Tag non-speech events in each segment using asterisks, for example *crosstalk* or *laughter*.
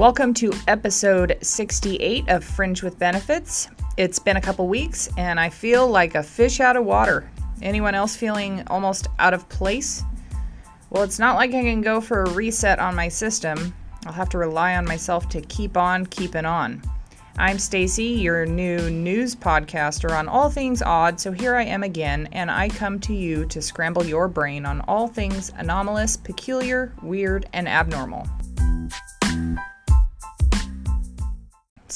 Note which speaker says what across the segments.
Speaker 1: Welcome to episode 68 of Fringe with Benefits. It's been a couple weeks and I feel like a fish out of water. Anyone else feeling almost out of place? Well, it's not like I can go for a reset on my system. I'll have to rely on myself to keep on keeping on. I'm Stacy, your new news podcaster on all things odd, so here I am again, and I come to you to scramble your brain on all things anomalous, peculiar, weird, and abnormal.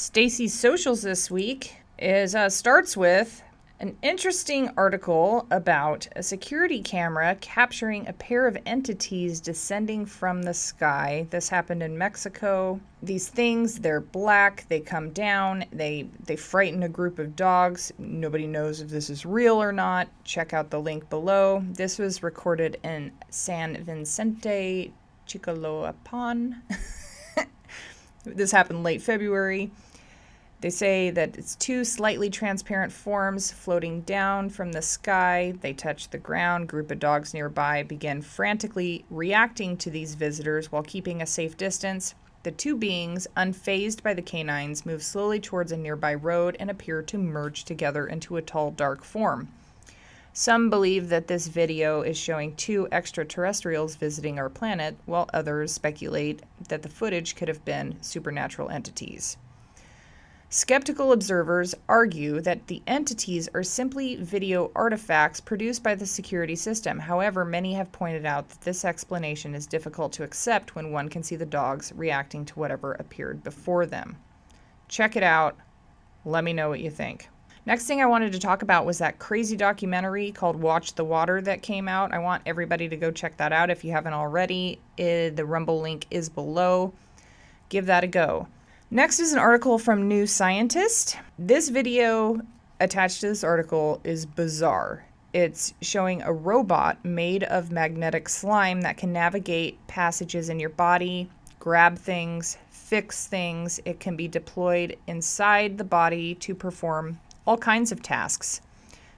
Speaker 1: Stacy's socials this week is uh, starts with an interesting article about a security camera capturing a pair of entities descending from the sky. This happened in Mexico. These things, they're black, they come down, they they frighten a group of dogs. Nobody knows if this is real or not. Check out the link below. This was recorded in San Vicente, Chicoloapan. *laughs* this happened late February. They say that it's two slightly transparent forms floating down from the sky. They touch the ground. Group of dogs nearby begin frantically reacting to these visitors while keeping a safe distance. The two beings, unfazed by the canines, move slowly towards a nearby road and appear to merge together into a tall, dark form. Some believe that this video is showing two extraterrestrials visiting our planet, while others speculate that the footage could have been supernatural entities. Skeptical observers argue that the entities are simply video artifacts produced by the security system. However, many have pointed out that this explanation is difficult to accept when one can see the dogs reacting to whatever appeared before them. Check it out. Let me know what you think. Next thing I wanted to talk about was that crazy documentary called Watch the Water that came out. I want everybody to go check that out if you haven't already. Eh, the Rumble link is below. Give that a go. Next is an article from New Scientist. This video attached to this article is bizarre. It's showing a robot made of magnetic slime that can navigate passages in your body, grab things, fix things. It can be deployed inside the body to perform all kinds of tasks,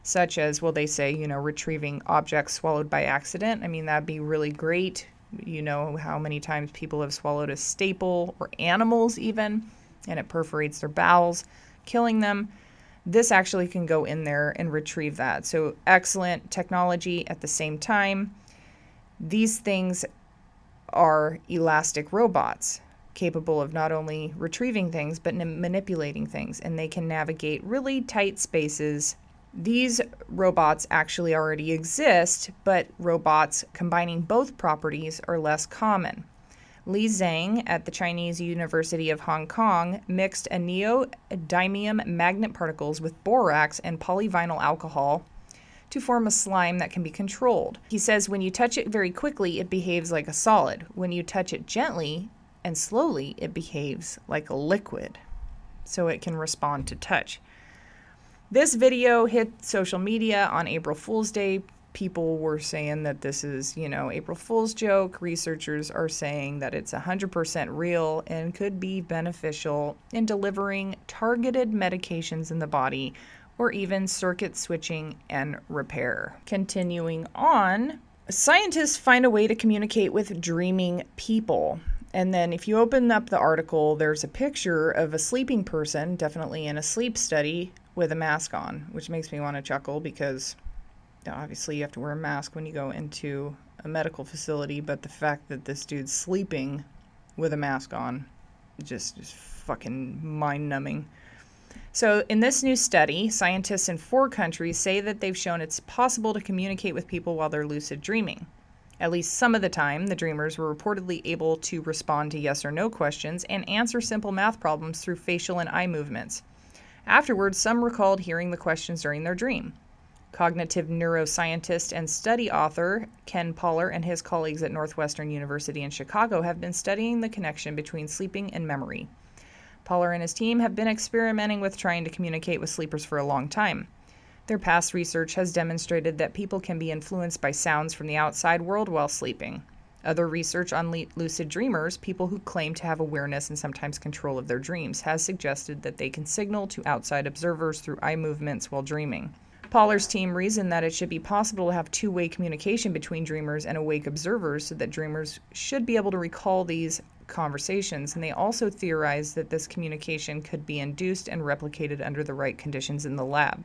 Speaker 1: such as, well, they say, you know, retrieving objects swallowed by accident. I mean, that'd be really great you know how many times people have swallowed a staple or animals even and it perforates their bowels killing them. This actually can go in there and retrieve that. So excellent technology at the same time. These things are elastic robots capable of not only retrieving things but manipulating things and they can navigate really tight spaces these robots actually already exist, but robots combining both properties are less common. Li Zhang at the Chinese University of Hong Kong mixed neodymium magnet particles with borax and polyvinyl alcohol to form a slime that can be controlled. He says when you touch it very quickly, it behaves like a solid. When you touch it gently and slowly, it behaves like a liquid. So it can respond to touch. This video hit social media on April Fool's Day. People were saying that this is, you know, April Fool's joke. Researchers are saying that it's 100% real and could be beneficial in delivering targeted medications in the body or even circuit switching and repair. Continuing on, scientists find a way to communicate with dreaming people. And then if you open up the article, there's a picture of a sleeping person, definitely in a sleep study, with a mask on, which makes me want to chuckle because obviously you have to wear a mask when you go into a medical facility, but the fact that this dude's sleeping with a mask on just is fucking mind numbing. So, in this new study, scientists in four countries say that they've shown it's possible to communicate with people while they're lucid dreaming. At least some of the time, the dreamers were reportedly able to respond to yes or no questions and answer simple math problems through facial and eye movements. Afterwards, some recalled hearing the questions during their dream. Cognitive neuroscientist and study author Ken Paller and his colleagues at Northwestern University in Chicago have been studying the connection between sleeping and memory. Paller and his team have been experimenting with trying to communicate with sleepers for a long time. Their past research has demonstrated that people can be influenced by sounds from the outside world while sleeping. Other research on lucid dreamers, people who claim to have awareness and sometimes control of their dreams, has suggested that they can signal to outside observers through eye movements while dreaming. Paller's team reasoned that it should be possible to have two way communication between dreamers and awake observers so that dreamers should be able to recall these conversations, and they also theorized that this communication could be induced and replicated under the right conditions in the lab,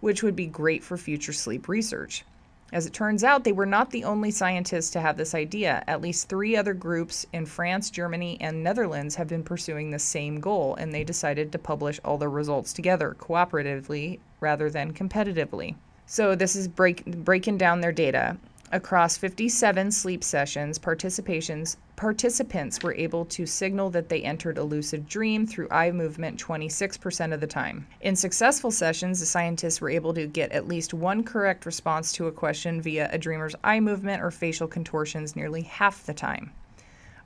Speaker 1: which would be great for future sleep research. As it turns out, they were not the only scientists to have this idea. At least three other groups in France, Germany, and Netherlands have been pursuing the same goal, and they decided to publish all their results together, cooperatively rather than competitively. So this is break, breaking down their data. Across 57 sleep sessions, participations participants were able to signal that they entered a lucid dream through eye movement 26% of the time. In successful sessions, the scientists were able to get at least one correct response to a question via a dreamer's eye movement or facial contortions nearly half the time.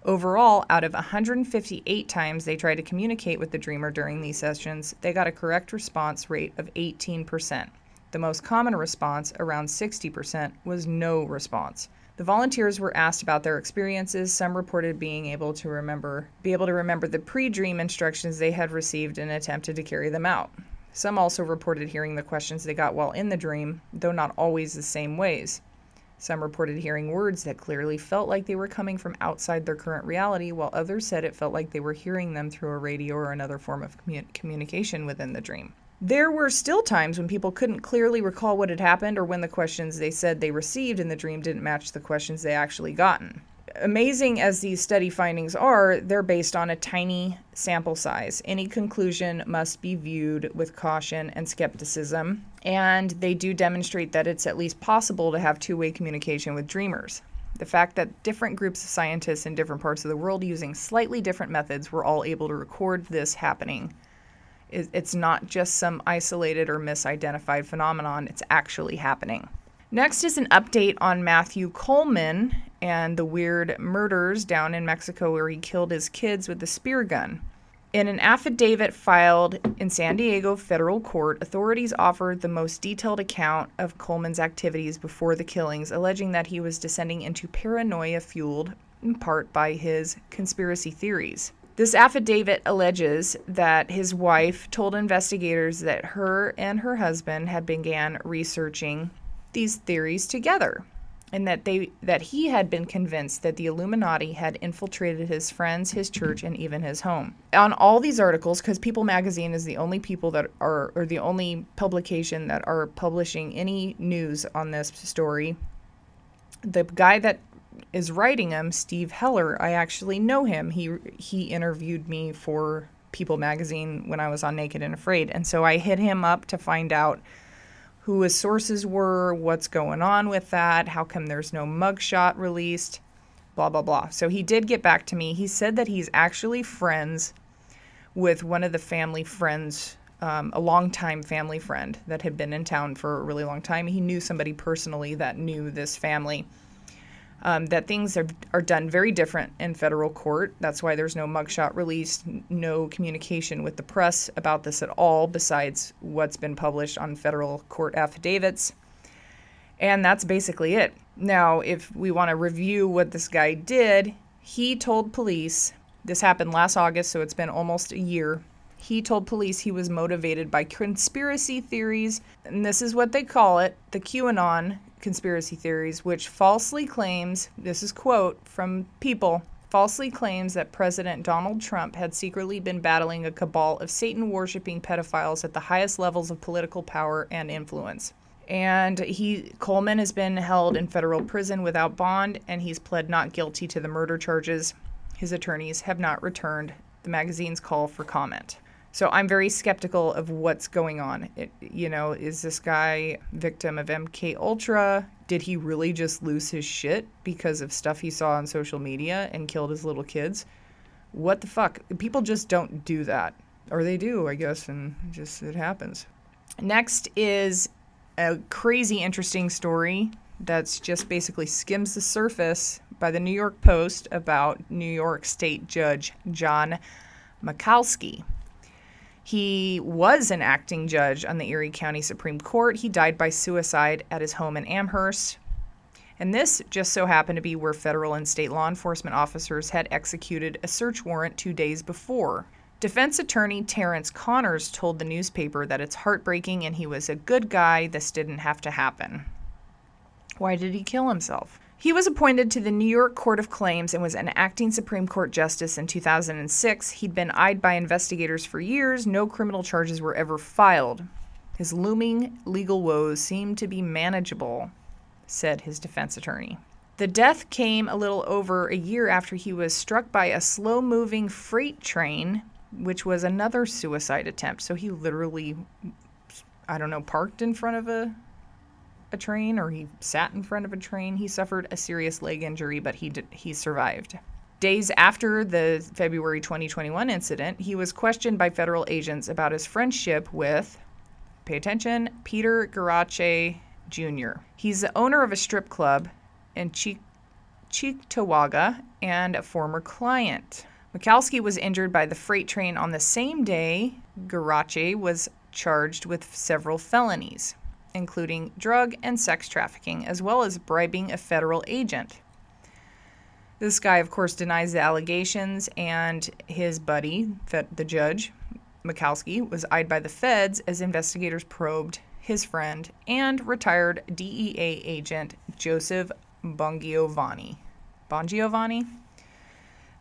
Speaker 1: Overall, out of 158 times they tried to communicate with the dreamer during these sessions, they got a correct response rate of 18%. The most common response, around 60%, was no response. The volunteers were asked about their experiences. Some reported being able to remember be able to remember the pre-dream instructions they had received and attempted to carry them out. Some also reported hearing the questions they got while in the dream, though not always the same ways. Some reported hearing words that clearly felt like they were coming from outside their current reality, while others said it felt like they were hearing them through a radio or another form of commun- communication within the dream. There were still times when people couldn't clearly recall what had happened or when the questions they said they received in the dream didn't match the questions they actually gotten. Amazing as these study findings are, they're based on a tiny sample size. Any conclusion must be viewed with caution and skepticism, and they do demonstrate that it's at least possible to have two way communication with dreamers. The fact that different groups of scientists in different parts of the world using slightly different methods were all able to record this happening it's not just some isolated or misidentified phenomenon, it's actually happening. Next is an update on Matthew Coleman and the weird murders down in Mexico where he killed his kids with a spear gun. In an affidavit filed in San Diego federal court, authorities offered the most detailed account of Coleman's activities before the killings, alleging that he was descending into paranoia fueled in part by his conspiracy theories. This affidavit alleges that his wife told investigators that her and her husband had began researching these theories together and that they that he had been convinced that the Illuminati had infiltrated his friends, his church, and even his home. On all these articles, because People Magazine is the only people that are or the only publication that are publishing any news on this story, the guy that is writing him, Steve Heller, I actually know him. He he interviewed me for People magazine when I was on Naked and Afraid. And so I hit him up to find out who his sources were, what's going on with that, how come there's no mugshot released, blah blah blah. So he did get back to me. He said that he's actually friends with one of the family friends um, a longtime family friend that had been in town for a really long time. He knew somebody personally that knew this family um, that things are, are done very different in federal court. That's why there's no mugshot released, no communication with the press about this at all, besides what's been published on federal court affidavits. And that's basically it. Now, if we want to review what this guy did, he told police, this happened last August, so it's been almost a year. He told police he was motivated by conspiracy theories, and this is what they call it the QAnon conspiracy theories, which falsely claims this is quote from People falsely claims that President Donald Trump had secretly been battling a cabal of Satan worshiping pedophiles at the highest levels of political power and influence. And he Coleman has been held in federal prison without bond and he's pled not guilty to the murder charges. His attorneys have not returned the magazine's call for comment. So I'm very skeptical of what's going on. It, you know, is this guy victim of MK Ultra? Did he really just lose his shit because of stuff he saw on social media and killed his little kids? What the fuck? People just don't do that. Or they do, I guess, and just it happens. Next is a crazy interesting story that's just basically skims the surface by the New York Post about New York State Judge John Michalski. He was an acting judge on the Erie County Supreme Court. He died by suicide at his home in Amherst. And this just so happened to be where federal and state law enforcement officers had executed a search warrant two days before. Defense attorney Terrence Connors told the newspaper that it's heartbreaking and he was a good guy. This didn't have to happen. Why did he kill himself? He was appointed to the New York Court of Claims and was an acting Supreme Court justice in 2006. He'd been eyed by investigators for years. No criminal charges were ever filed. His looming legal woes seemed to be manageable, said his defense attorney. The death came a little over a year after he was struck by a slow moving freight train, which was another suicide attempt. So he literally, I don't know, parked in front of a a train or he sat in front of a train. He suffered a serious leg injury, but he did, he survived. Days after the February 2021 incident, he was questioned by federal agents about his friendship with, pay attention, Peter Gerace Jr. He's the owner of a strip club in Cheektowaga and a former client. Michalski was injured by the freight train on the same day Gerace was charged with several felonies including drug and sex trafficking, as well as bribing a federal agent. This guy, of course, denies the allegations, and his buddy, the judge, Michalski, was eyed by the feds as investigators probed his friend and retired DEA agent Joseph Bongiovanni. Bongiovanni?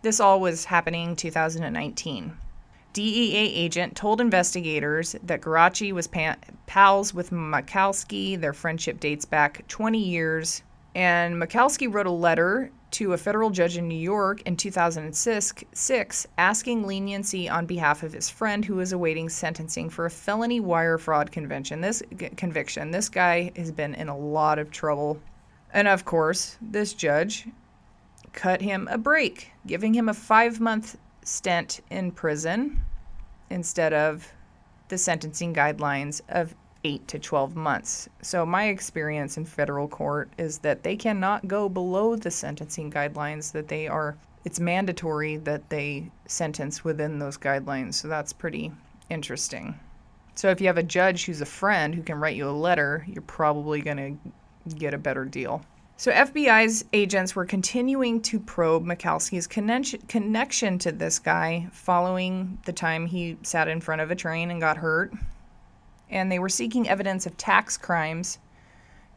Speaker 1: This all was happening 2019. DEA agent told investigators that Gerace was pa- pals with Michalski. Their friendship dates back 20 years. And Michalski wrote a letter to a federal judge in New York in 2006 asking leniency on behalf of his friend who is awaiting sentencing for a felony wire fraud conviction. This conviction, this guy has been in a lot of trouble. And of course, this judge cut him a break, giving him a 5-month stint in prison instead of the sentencing guidelines of 8 to 12 months. So, my experience in federal court is that they cannot go below the sentencing guidelines, that they are, it's mandatory that they sentence within those guidelines. So, that's pretty interesting. So, if you have a judge who's a friend who can write you a letter, you're probably going to get a better deal. So FBI's agents were continuing to probe Michalski's connection to this guy following the time he sat in front of a train and got hurt. And they were seeking evidence of tax crimes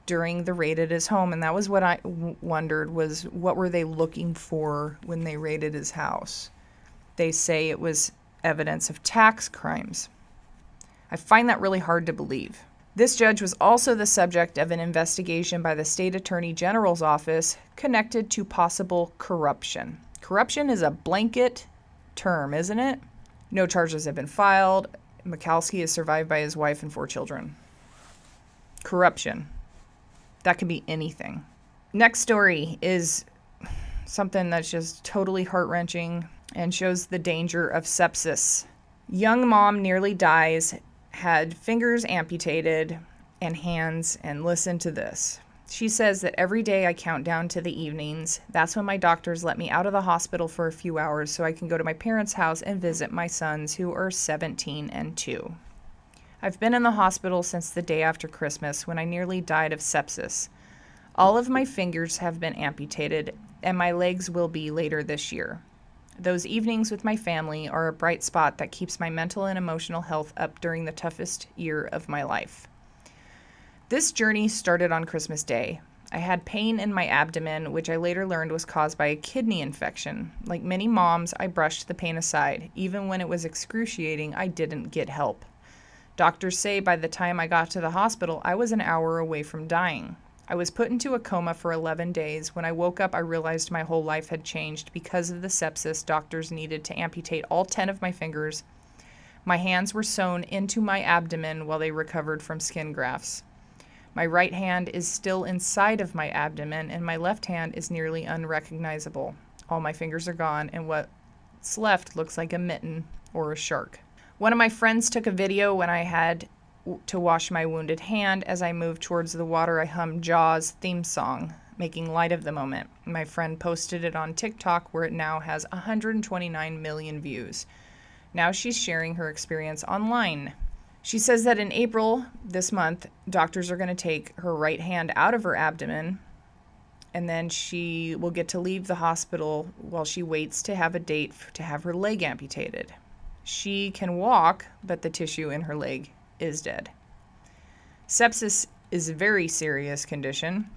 Speaker 1: during the raid at his home and that was what I w- wondered was what were they looking for when they raided his house? They say it was evidence of tax crimes. I find that really hard to believe. This judge was also the subject of an investigation by the state attorney general's office connected to possible corruption. Corruption is a blanket term, isn't it? No charges have been filed. Michalski is survived by his wife and four children. Corruption. That could be anything. Next story is something that's just totally heart wrenching and shows the danger of sepsis. Young mom nearly dies had fingers amputated and hands, and listen to this. She says that every day I count down to the evenings. That's when my doctors let me out of the hospital for a few hours so I can go to my parents' house and visit my sons, who are 17 and 2. I've been in the hospital since the day after Christmas when I nearly died of sepsis. All of my fingers have been amputated, and my legs will be later this year. Those evenings with my family are a bright spot that keeps my mental and emotional health up during the toughest year of my life. This journey started on Christmas Day. I had pain in my abdomen, which I later learned was caused by a kidney infection. Like many moms, I brushed the pain aside. Even when it was excruciating, I didn't get help. Doctors say by the time I got to the hospital, I was an hour away from dying. I was put into a coma for 11 days. When I woke up, I realized my whole life had changed. Because of the sepsis, doctors needed to amputate all 10 of my fingers. My hands were sewn into my abdomen while they recovered from skin grafts. My right hand is still inside of my abdomen, and my left hand is nearly unrecognizable. All my fingers are gone, and what's left looks like a mitten or a shark. One of my friends took a video when I had to wash my wounded hand. As I moved towards the water, I hummed Jaws' theme song, making light of the moment. My friend posted it on TikTok, where it now has 129 million views. Now she's sharing her experience online. She says that in April this month, doctors are going to take her right hand out of her abdomen, and then she will get to leave the hospital while she waits to have a date to have her leg amputated. She can walk, but the tissue in her leg is dead. Sepsis is a very serious condition.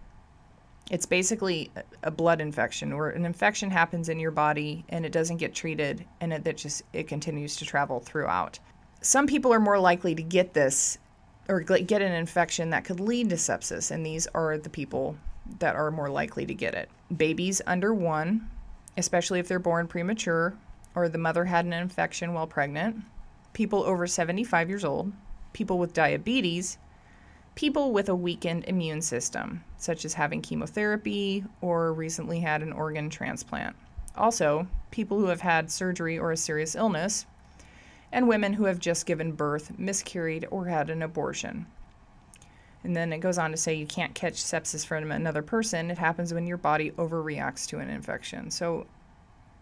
Speaker 1: It's basically a blood infection where an infection happens in your body and it doesn't get treated and it, just it continues to travel throughout. Some people are more likely to get this or get an infection that could lead to sepsis and these are the people that are more likely to get it. Babies under 1, especially if they're born premature or the mother had an infection while pregnant, people over 75 years old, people with diabetes, people with a weakened immune system, such as having chemotherapy or recently had an organ transplant. Also, people who have had surgery or a serious illness, and women who have just given birth, miscarried, or had an abortion. And then it goes on to say you can't catch sepsis from another person. It happens when your body overreacts to an infection. So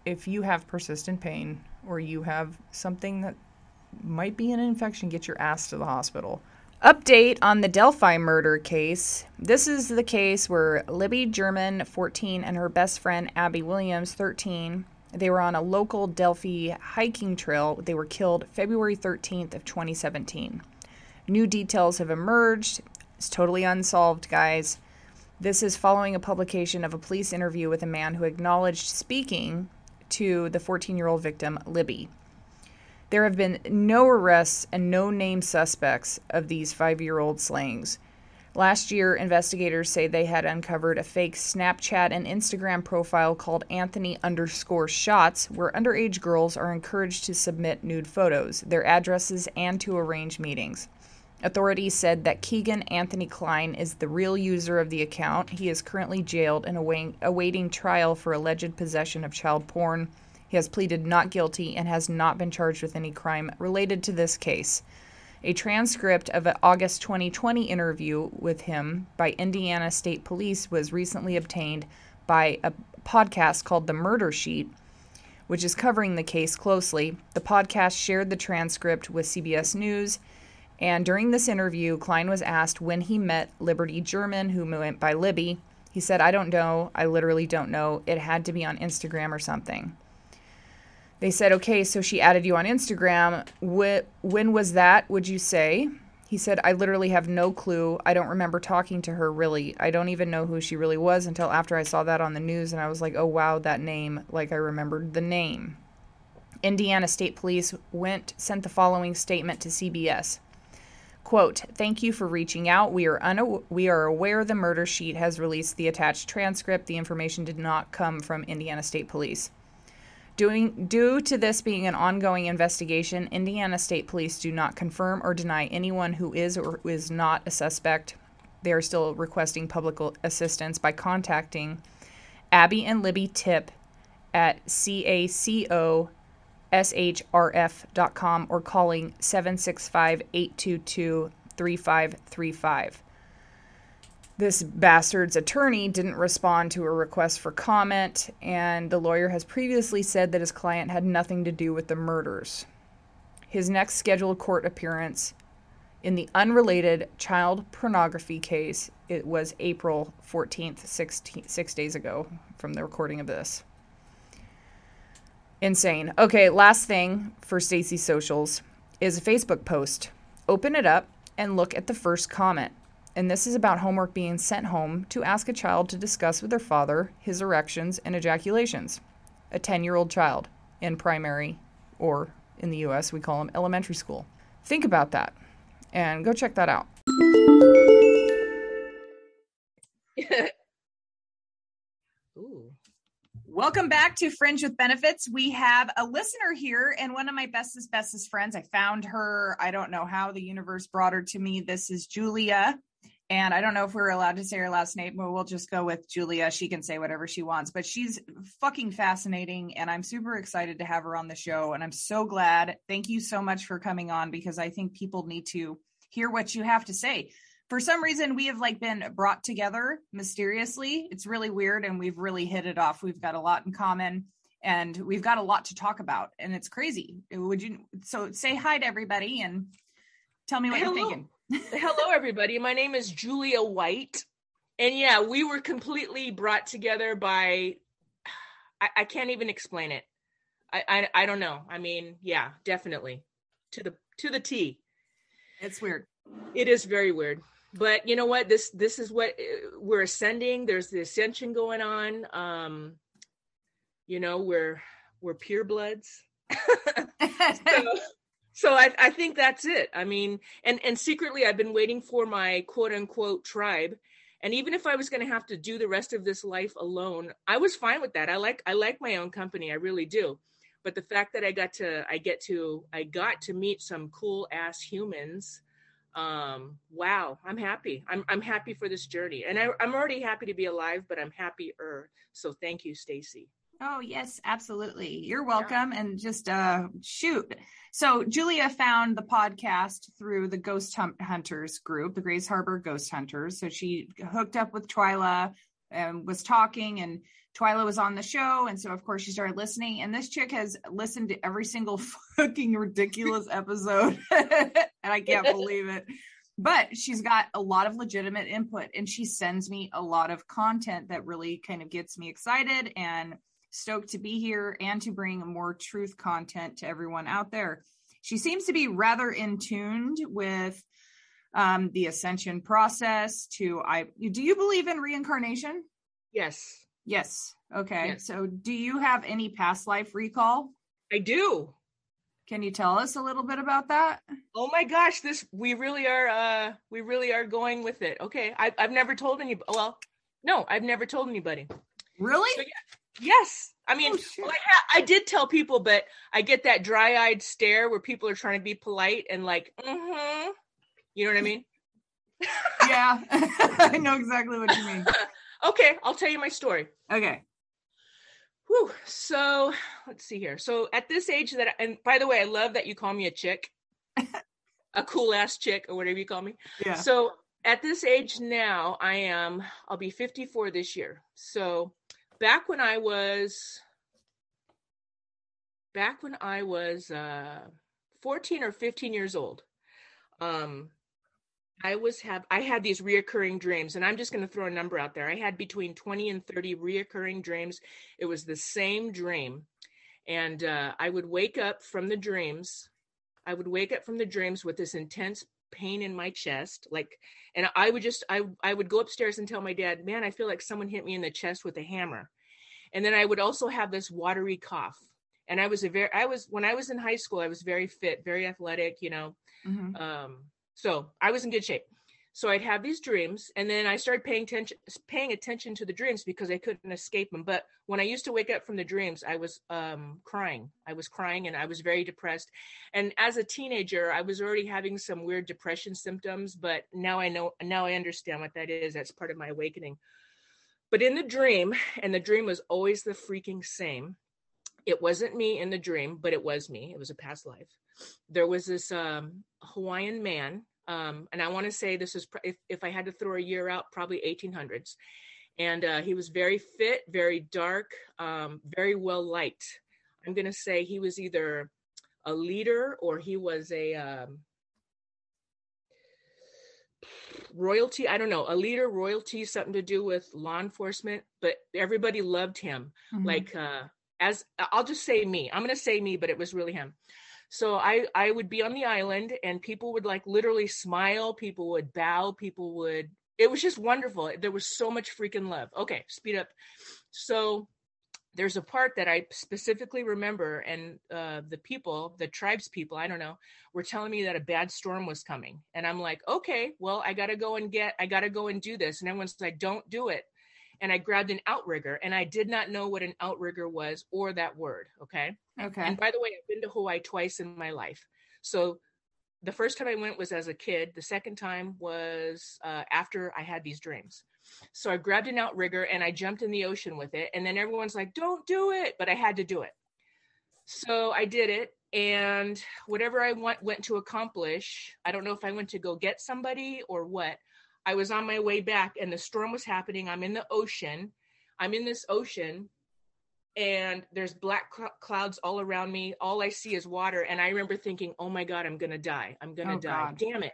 Speaker 1: if you have persistent pain or you have something that might be an infection, get your ass to the hospital. Update on the Delphi murder case. This is the case where Libby German, 14, and her best friend Abby Williams, 13, they were on a local Delphi hiking trail. They were killed February 13th of 2017. New details have emerged. It's totally unsolved, guys. This is following a publication of a police interview with a man who acknowledged speaking to the 14 year old victim, Libby. There have been no arrests and no named suspects of these five year old slayings. Last year, investigators say they had uncovered a fake Snapchat and Instagram profile called Anthony underscore shots, where underage girls are encouraged to submit nude photos, their addresses, and to arrange meetings. Authorities said that Kegan Anthony Kline is the real user of the account. He is currently jailed and awaiting trial for alleged possession of child porn he has pleaded not guilty and has not been charged with any crime related to this case. A transcript of an August 2020 interview with him by Indiana State Police was recently obtained by a podcast called The Murder Sheet, which is covering the case closely. The podcast shared the transcript with CBS News. And during this interview, Kline was asked when he met Liberty German, who went by Libby. He said, I don't know. I literally don't know. It had to be on Instagram or something they said, okay, so she added you on Instagram. Wh- when was that, would you say? He said, I literally have no clue. I don't remember talking to her really. I don't even know who she really was until after I saw that on the news and I was like, oh wow, that name. Like I remembered the name. Indiana State Police went sent the following statement to CBS. Quote, thank you for reaching out. We are, unaw- we are aware the murder sheet has released the attached transcript. The information did not come from Indiana State Police. Doing, due to this being an ongoing investigation, Indiana State Police do not confirm or deny anyone who is or is not a suspect. They are still requesting public assistance by contacting Abby and Libby Tip at cacoshrf.com or calling 765 822 3535 this bastard's attorney didn't respond to a request for comment, and the lawyer has previously said that his client had nothing to do with the murders. His next scheduled court appearance in the unrelated child pornography case it was April 14th, 16, six days ago from the recording of this. Insane. Okay, last thing for Stacy Socials is a Facebook post. Open it up and look at the first comment and this is about homework being sent home to ask a child to discuss with their father his erections and ejaculations. A 10 year old child in primary, or in the US, we call them elementary school. Think about that and go check that out. *laughs* Ooh. Welcome back to Fringe with Benefits. We have a listener here and one of my bestest, bestest friends. I found her. I don't know how the universe brought her to me. This is Julia. And I don't know if we're allowed to say her last name, but we'll just go with Julia. She can say whatever she wants, but she's fucking fascinating. And I'm super excited to have her on the show. And I'm so glad. Thank you so much for coming on because I think people need to hear what you have to say. For some reason, we have like been brought together mysteriously. It's really weird. And we've really hit it off. We've got a lot in common and we've got a lot to talk about. And it's crazy. Would you? So say hi to everybody and tell me what Hello. you're thinking.
Speaker 2: Hello, everybody. My name is Julia White. And yeah, we were completely brought together by, I, I can't even explain it. I, I, I don't know. I mean, yeah, definitely to the to the T.
Speaker 1: It's weird.
Speaker 2: It is very weird. but you know what? This this is what uh, we're ascending. There's the ascension going on. Um, you know, we're we're pure bloods. *laughs* so, so I, I think that's it. I mean, and and secretly, I've been waiting for my quote unquote tribe. And even if I was going to have to do the rest of this life alone, I was fine with that. I like I like my own company. I really do. But the fact that I got to I get to I got to meet some cool ass humans um wow i'm happy i'm i'm happy for this journey and I, i'm already happy to be alive but i'm happier so thank you stacy
Speaker 1: Oh, yes, absolutely. You're welcome. Yeah. And just uh, shoot. So, Julia found the podcast through the Ghost Hunters group, the Grays Harbor Ghost Hunters. So, she hooked up with Twyla and was talking, and Twyla was on the show. And so, of course, she started listening. And this chick has listened to every single *laughs* fucking ridiculous episode. *laughs* and I can't *laughs* believe it. But she's got a lot of legitimate input and she sends me a lot of content that really kind of gets me excited and stoked to be here and to bring more truth content to everyone out there. She seems to be rather in tuned with um, the ascension process. To I, do you believe in reincarnation?
Speaker 2: Yes.
Speaker 1: Yes. Okay. Yes. So, do you have any past life recall?
Speaker 2: I do.
Speaker 1: Can you tell us a little bit about that?
Speaker 2: Oh my gosh, this we really are uh we really are going with it. Okay. I I've never told any well, no, I've never told anybody.
Speaker 1: Really? So,
Speaker 2: yeah, Yes. I mean, oh, well, I, ha- I, did tell people, but I get that dry eyed stare where people are trying to be polite and like, mm-hmm. You know what I mean? *laughs*
Speaker 1: yeah. *laughs* I know exactly what you mean. *laughs*
Speaker 2: okay. I'll tell you my story.
Speaker 1: Okay.
Speaker 2: Whew. So let's see here. So at this age that, and by the way, I love that you call me a chick, a cool ass chick or whatever you call me.
Speaker 1: Yeah.
Speaker 2: So at this age now, I am, I'll be 54 this year. So back when I was back when I was uh, 14 or 15 years old, um, I was have I had these reoccurring dreams, and I'm just going to throw a number out there. I had between 20 and 30 reoccurring dreams. It was the same dream, and uh, I would wake up from the dreams. I would wake up from the dreams with this intense pain in my chest, like, and I would just I I would go upstairs and tell my dad, "Man, I feel like someone hit me in the chest with a hammer." and then I would also have this watery cough. And I was a very, I was when I was in high school, I was very fit, very athletic, you know. Mm-hmm. Um, so I was in good shape. So I'd have these dreams, and then I started paying attention, paying attention to the dreams because I couldn't escape them. But when I used to wake up from the dreams, I was um, crying. I was crying, and I was very depressed. And as a teenager, I was already having some weird depression symptoms. But now I know, now I understand what that is. That's part of my awakening. But in the dream, and the dream was always the freaking same, it wasn't me in the dream, but it was me. It was a past life. There was this um, Hawaiian man, um, and I want to say this is if, if I had to throw a year out, probably 1800s. And uh, he was very fit, very dark, um, very well liked. I'm going to say he was either a leader or he was a um, royalty i don't know a leader royalty something to do with law enforcement but everybody loved him mm-hmm. like uh as i'll just say me i'm going to say me but it was really him so i i would be on the island and people would like literally smile people would bow people would it was just wonderful. There was so much freaking love. Okay speed up. So there's a part that I specifically remember, and uh, the people, the tribes people, I don't know, were telling me that a bad storm was coming, and I'm like, okay, well, I gotta go and get, I gotta go and do this, and everyone's like, don't do it, and I grabbed an outrigger, and I did not know what an outrigger was or that word. Okay.
Speaker 1: Okay.
Speaker 2: And by the way, I've been to Hawaii twice in my life, so the first time I went was as a kid. The second time was uh, after I had these dreams. So I grabbed an outrigger and I jumped in the ocean with it. And then everyone's like, don't do it. But I had to do it. So I did it. And whatever I went, went to accomplish, I don't know if I went to go get somebody or what. I was on my way back and the storm was happening. I'm in the ocean. I'm in this ocean and there's black cl- clouds all around me. All I see is water. And I remember thinking, oh my God, I'm going to die. I'm going to oh, die. God. Damn it.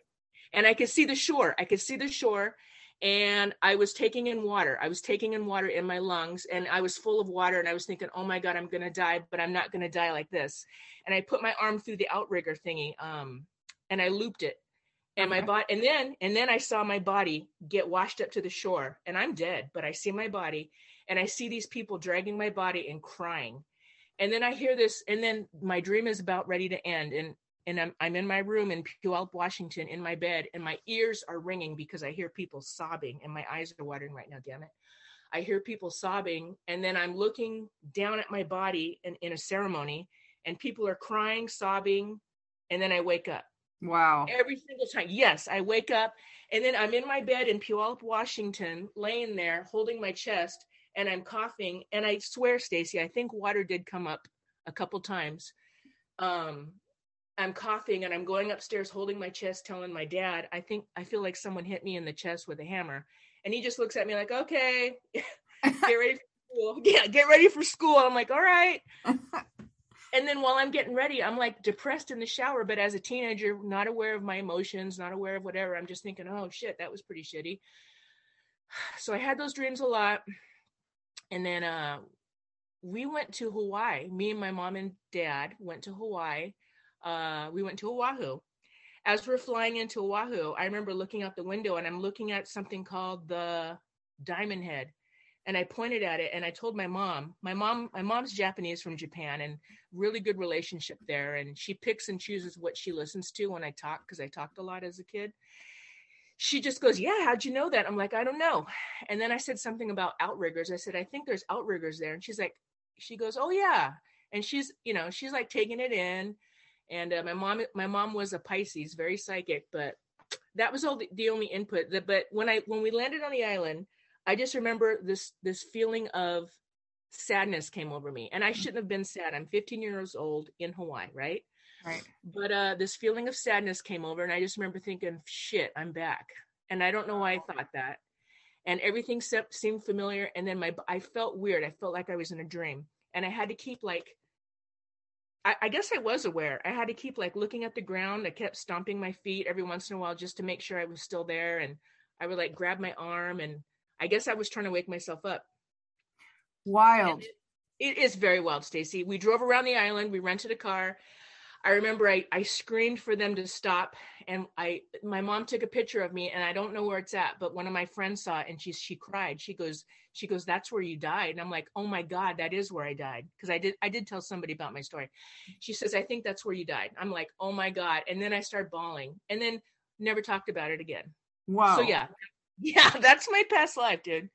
Speaker 2: And I could see the shore. I could see the shore and I was taking in water. I was taking in water in my lungs and I was full of water and I was thinking, oh my God, I'm going to die, but I'm not going to die like this. And I put my arm through the outrigger thingy um, and I looped it. And my body and then and then i saw my body get washed up to the shore and i'm dead but i see my body and i see these people dragging my body and crying. And then i hear this and then my dream is about ready to end and and i'm, I'm in my room in puyallup washington in my bed and my ears are ringing because i hear people sobbing and my eyes are watering right now damn it. I hear people sobbing and then i'm looking down at my body in, in a ceremony and people are crying sobbing and then i wake up
Speaker 1: Wow.
Speaker 2: Every single time. Yes, I wake up and then I'm in my bed in Puyallup, Washington, laying there holding my chest and I'm coughing. And I swear, Stacy, I think water did come up a couple times. Um, I'm coughing and I'm going upstairs holding my chest, telling my dad, I think I feel like someone hit me in the chest with a hammer. And he just looks at me like, okay, *laughs* get ready for school. *laughs* Yeah, get ready for school. I'm like, all right *laughs* and then while I'm getting ready, I'm like depressed in the shower. But as a teenager, not aware of my emotions, not aware of whatever, I'm just thinking, oh shit, that was pretty shitty. *sighs* So I had those dreams a lot. And then uh, we went to Hawaii. Me and my mom and dad went to Hawaii. Uh, we went to Oahu. As we're flying into Oahu, I remember looking out the window and I'm looking at something called the Diamond Head and I pointed at it and I told my mom, my mom, my mom's Japanese from Japan and really good relationship there. And she picks and chooses what she listens to when I talk because I talked a lot as a kid. She just goes, Yeah, how'd you know that? I'm like, I don't know. And then I said something about outriggers. I said, I think there's outriggers there. And she's like, She goes, Oh, yeah. And she's, you know, she's like taking it in. And uh, my mom, my mom was a Pisces, very psychic, but that was all the, the only input. But when I, when we landed on the island, I just remember this this feeling of sadness came over me. And i shouldn't have been sad. I'm 15 years old in hawaii right?
Speaker 1: Right.
Speaker 2: But uh this feeling of sadness came over and i just remember thinking shit i'm back. And i don't know why i thought that. And everything se- seemed familiar and then my i felt weird. I felt like i was in a dream. And i had to keep like I, I guess I was aware. I had to keep like looking at the ground. I kept stomping my feet every once in a while just to make sure I was still there. And I would like grab my arm and I guess I was trying to wake myself up.
Speaker 1: Wild.
Speaker 2: It, it is very wild, Stacy. We drove around the island. We rented a car. I remember I, I screamed for them to stop and I my mom took a picture of me and I don't know where it's at, but one of my friends saw it and she she cried. She goes, she goes, That's where you died. And I'm like, Oh my God, that is where I died. Because I did I did tell somebody about my story. She says, I think that's where you died. I'm like, Oh my God. And then I start bawling and then never talked about it again.
Speaker 1: Wow.
Speaker 2: So yeah, yeah, *laughs* that's my past life, dude.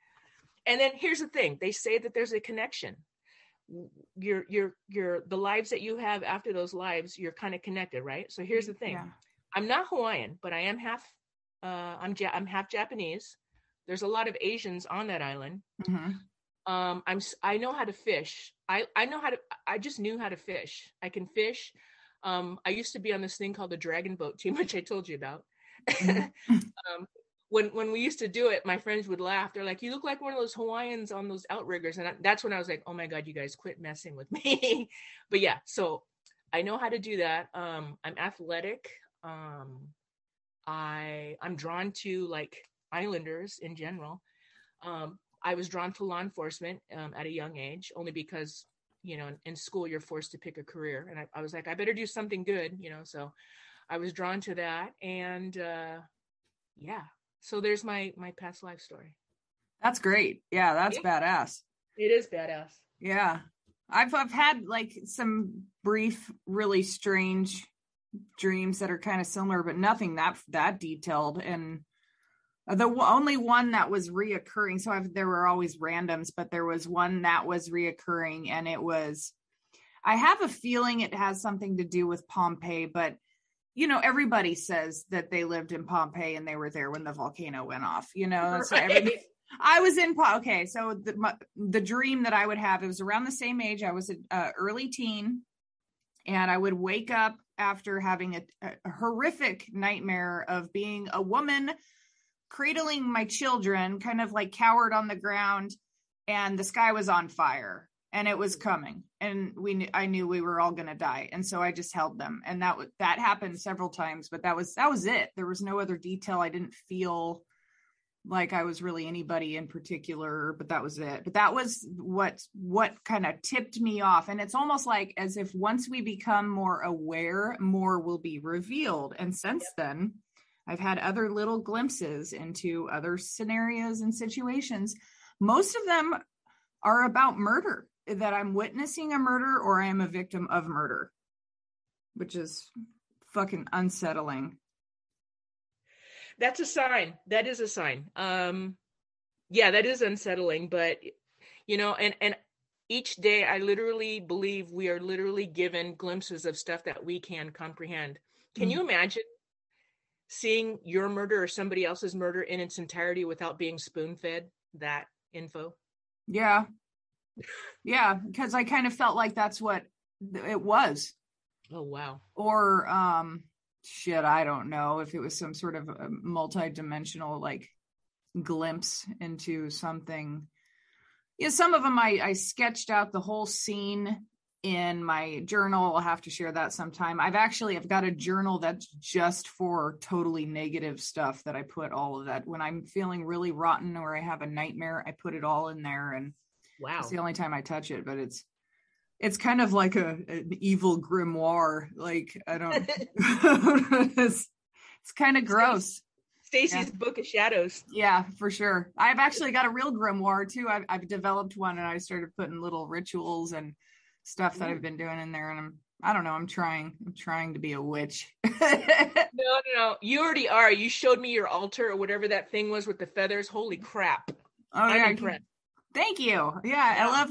Speaker 2: And then here's the thing: they say that there's a connection. Your your your the lives that you have after those lives, you're kind of connected, right? So here's the thing:
Speaker 1: Yeah.
Speaker 2: I'm not Hawaiian, but I am half. Uh, I'm ja- I'm half Japanese. There's a lot of Asians on that island.
Speaker 1: Mhm.
Speaker 2: Um, I'm I know how to fish. I I know how to. I just knew how to fish. I can fish. Um, I used to be on this thing called the Dragon Boat Team, *laughs* which I told you about.
Speaker 1: Mhm. *laughs*
Speaker 2: um, when when we used to do it, my friends would laugh. They're like, "You look like one of those Hawaiians on those outriggers," and that's when I was like, "Oh my god, you guys quit messing with *laughs* me." but yeah, so I know how to do that. Um, I'm athletic. Um, I I'm drawn to like islanders in general. Um, I was drawn to law enforcement um, at a young age, only because you know in, in school you're forced to pick a career, and I, I was like, I better do something good, you know. So I was drawn to that, and uh, yeah, so there's my my past life story.
Speaker 1: That's great. Yeah, that's
Speaker 2: Yeah.
Speaker 1: badass.
Speaker 2: It is badass.
Speaker 1: Yeah. I've I've had like some brief, really strange dreams that are kind of similar, but nothing that that detailed. And the w- only one that was reoccurring. So I've, there were always randoms, but there was one that was reoccurring, and it was. I have a feeling it has something to do with Pompeii, but you know, everybody says that they lived in Pompeii and they were there when the volcano went off. You know, so everybody, *laughs* I was in okay. So the my, the dream that I would have it was around the same age. I was an uh, early teen, and I would wake up after having a, a horrific nightmare of being a woman cradling my children, kind of like cowered on the ground, and the sky was on fire and it was coming and we knew, I knew we were all going to die and so I just held them and that was that happened several times but that was that was it. There was no other detail. I didn't feel like I was really anybody in particular but that was it. But that was what what kind of tipped me off and it's almost like as if once we become more aware more will be revealed and since then I've had other little glimpses into other scenarios and situations. Most of them are about murder, that I'm witnessing a murder or I am a victim of murder, which is fucking unsettling.
Speaker 2: That's a sign. That is a sign. Um yeah, that is unsettling, but you know, and and each day I literally believe we are literally given glimpses of stuff that we can comprehend. Can mm you imagine seeing your murder or somebody else's murder in its entirety without being spoon fed that info?
Speaker 1: Yeah. Yeah, because I kind of felt like that's what it was.
Speaker 2: Oh wow.
Speaker 1: Or um shit, I don't know if it was some sort of multi-dimensional like glimpse into something. Yeah, some of them I I sketched out the whole scene in my journal. I'll have to share that sometime. I've actually I've got a journal that's just for totally negative stuff that I put all of that when I'm feeling really rotten or I have a nightmare, I put it all in there and
Speaker 2: wow.
Speaker 1: It's the only time I touch it, but it's it's kind of like a an evil grimoire. Like I don't *laughs* *laughs* it's, it's kind of gross.
Speaker 2: Stacy's yeah. Book of Shadows.
Speaker 1: Yeah, for sure. I've actually got a real grimoire too. I've, I've developed one, and I started putting little rituals and stuff that I've mm-hmm. been doing in there. And I'm, I don't know, I'm trying, I'm trying to be a witch. *laughs*
Speaker 2: no, no, no. You already are. You showed me your altar or whatever that thing was with the feathers. Holy crap!
Speaker 1: Oh I'm yeah, impressed. Thank you. Yeah, yeah, I love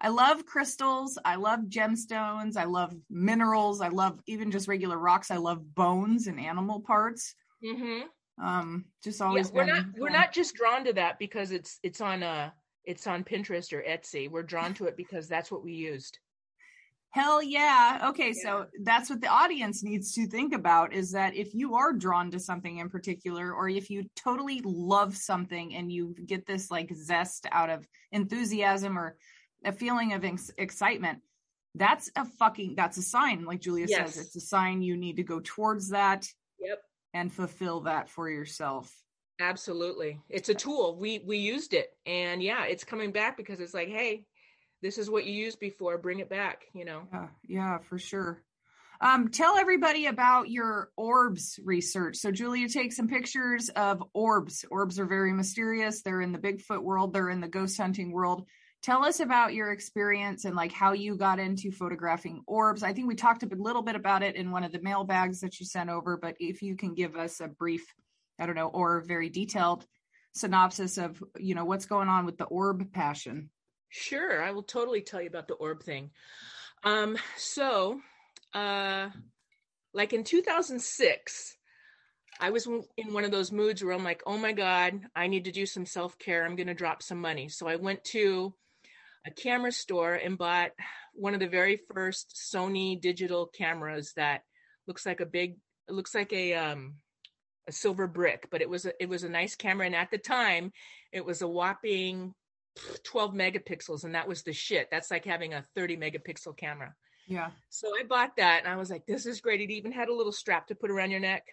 Speaker 1: I love crystals. I love gemstones. I love minerals. I love even just regular rocks. I love bones and animal parts.
Speaker 2: Mm-hmm.
Speaker 1: Um, just always.
Speaker 2: Yeah, we're not we're not just drawn to that because it's it's on uh it's on Pinterest or Etsy. We're drawn to it because that's what we used.
Speaker 1: Hell yeah. Okay, yeah. so that's what the audience needs to think about is that if you are drawn to something in particular, or if you totally love something and you get this like zest out of enthusiasm or a feeling of ex- excitement, that's a fucking that's a sign. Like Julia yes. says, it's a sign you need to go towards that.
Speaker 2: Yep.
Speaker 1: And fulfill that for yourself.
Speaker 2: Absolutely. It's a tool. We we used it and yeah, it's coming back because it's like, hey, this is what you used before bring it back you know?
Speaker 1: Yeah yeah for sure. Um, tell everybody about your orbs research. So julia takes some pictures of orbs. Orbs are very mysterious. They're in the bigfoot world. They're in the ghost hunting world. Tell us about your experience and like how you got into photographing orbs. I think we talked a little bit about it in one of the mailbags that you sent over but if you can give us a brief i don't know or very detailed synopsis of you know what's going on with the orb passion
Speaker 2: Sure, I will totally tell you about the orb thing. Um, so, uh, like in 2006, I was in one of those moods where I'm like, oh my God, I need to do some self care. I'm going to drop some money. So I went to a camera store and bought one of the very first Sony digital cameras that looks like a big, it looks like a, um, a silver brick, but it was a, it was a nice camera. And at the time it was a whopping 12 megapixels and that was the shit. That's like having a 30 megapixel camera.
Speaker 1: Yeah.
Speaker 2: So I bought that and I was like, this is great. It even had a little strap to put around your neck.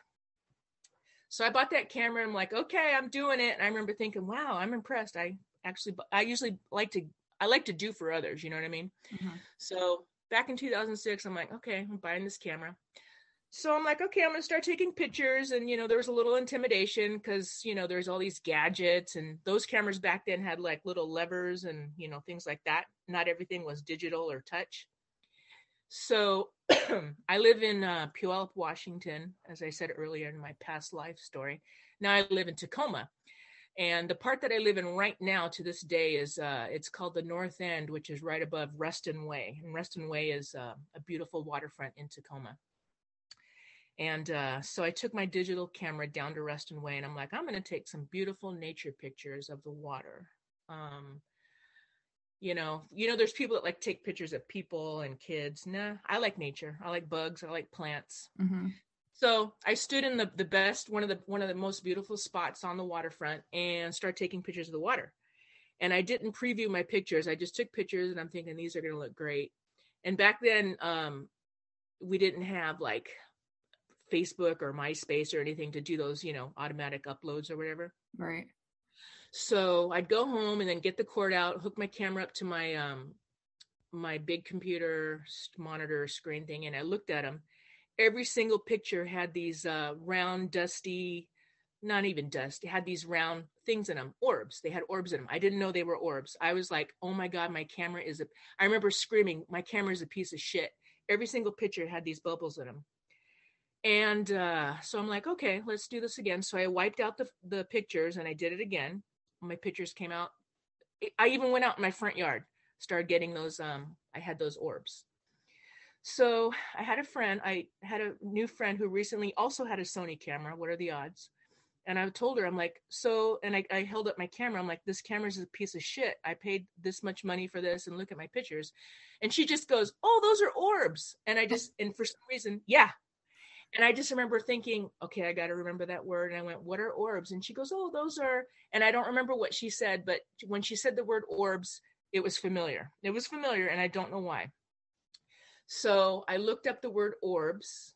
Speaker 2: So I bought that camera. I'm like, okay, I'm doing it. And I remember thinking, wow, I'm impressed. I actually, I usually like to, I like to do for others. You know what I mean? Mm-hmm. So back in 2006, I'm like, okay, I'm buying this camera so I'm like, okay, I'm going to start taking pictures. And, you know, there was a little intimidation because, you know, there's all these gadgets and those cameras back then had like little levers and, you know, things like that. Not everything was digital or touch. So *clears throat* I live in uh, Puyallup, Washington, as I said earlier in my past life story. Now I live in Tacoma. And the part that I live in right now to this day is uh, it's called the North End, which is right above Ruston Way. And Ruston Way is uh, a beautiful waterfront in Tacoma. And uh, so I took my digital camera down to Ruston Way and I'm like, I'm going to take some beautiful nature pictures of the water. Um, you know, you know, there's people that like take pictures of people and kids. Nah, I like nature. I like bugs. I like plants.
Speaker 1: Mm-hmm.
Speaker 2: So I stood in the the best one of the one of the most beautiful spots on the waterfront and started taking pictures of the water. And I didn't preview my pictures. I just took pictures and I'm thinking these are going to look great. And back then, um, we didn't have like Facebook or MySpace or anything to do those, you know, automatic uploads or whatever.
Speaker 1: Right.
Speaker 2: So I'd go home and then get the cord out, hook my camera up to my um my big computer monitor screen thing, and I looked at them, every single picture had these uh, round, dusty, not even dust, it had these round things in them, orbs. They had orbs in them. I didn't know they were orbs. I was like, oh my God, my camera is a, I remember screaming, my camera is a piece of shit. Every single picture had these bubbles in them. And uh, so I'm like, okay, let's do this again. So I wiped out the, the pictures and I did it again. My pictures came out. I even went out in my front yard, started getting those, um, I had those orbs. So I had a friend, I had a new friend who recently also had a Sony camera. What are the odds? And I told her, I'm like, so, and I, I held up my camera. I'm like, this camera's a piece of shit. I paid this much money for this and look at my pictures. And she just goes, oh, those are orbs. And I just, and for some reason, yeah. And I just remember thinking, okay, I got to remember that word. And I went, what are orbs? And she goes, oh, those are, and I don't remember what she said, but when she said the word orbs, it was familiar. It was familiar. And I don't know why. So I looked up the word orbs.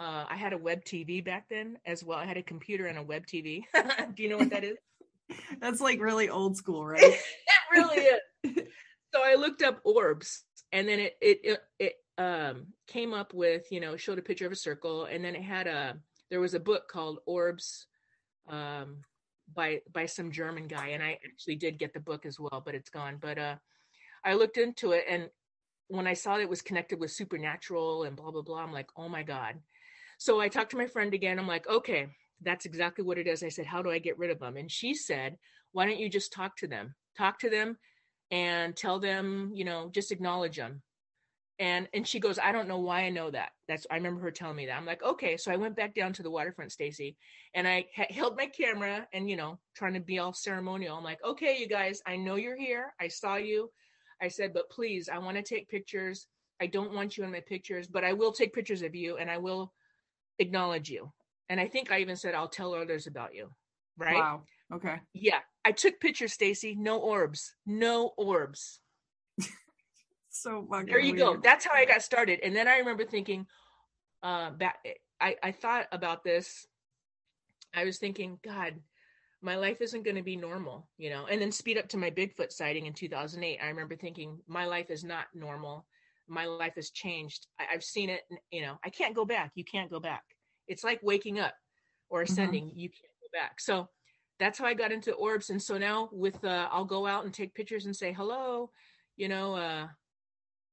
Speaker 2: Uh, I had a web TV back then as well. I had a computer and a web TV. *laughs* Do you know what that is? *laughs*
Speaker 3: That's like really old school, *laughs* right?
Speaker 2: it really is. so I looked up orbs, and then it it it, it um, came up with you know showed a picture of a circle, and then it had a there was a book called Orbs um, by by some German guy, and I actually did get the book as well, but it's gone. But uh, I looked into it, and when I saw it was connected with supernatural and blah blah blah, I'm like, oh my god. So I talked to my friend again. I'm like, okay, that's exactly what it is. I said, how do I get rid of them? And she said, why don't you just talk to them? Talk to them and tell them, you know, just acknowledge them. And and she goes, I don't know why I know that. That's I remember her telling me that. I'm like, okay. So I went back down to the waterfront, Stacy, and I ha- held my camera and you know, trying to be all ceremonial. I'm like, okay, you guys, I know you're here. I saw you. I said, but please, I want to take pictures. I don't want you in my pictures, but I will take pictures of you and I will acknowledge you. And I think I even said I'll tell others about you. Right?
Speaker 3: Wow. Okay.
Speaker 2: Yeah. I took pictures, Stacy. No orbs. No orbs.
Speaker 3: So fucking
Speaker 2: there you
Speaker 3: weird.
Speaker 2: go. That's how I got started. And then I remember thinking, uh, back, I, I thought about this. I was thinking, God, my life isn't going to be normal, you know. And then speed up to my Bigfoot sighting in 2008. I remember thinking, my life is not normal. My life has changed. I, have seen it, you know. I can't go back. You can't go back. It's like waking up or
Speaker 3: Mm-hmm.
Speaker 2: ascending. You can't go back. So that's how I got into orbs. And so now with, uh, I'll go out and take pictures and say hello, you know, uh,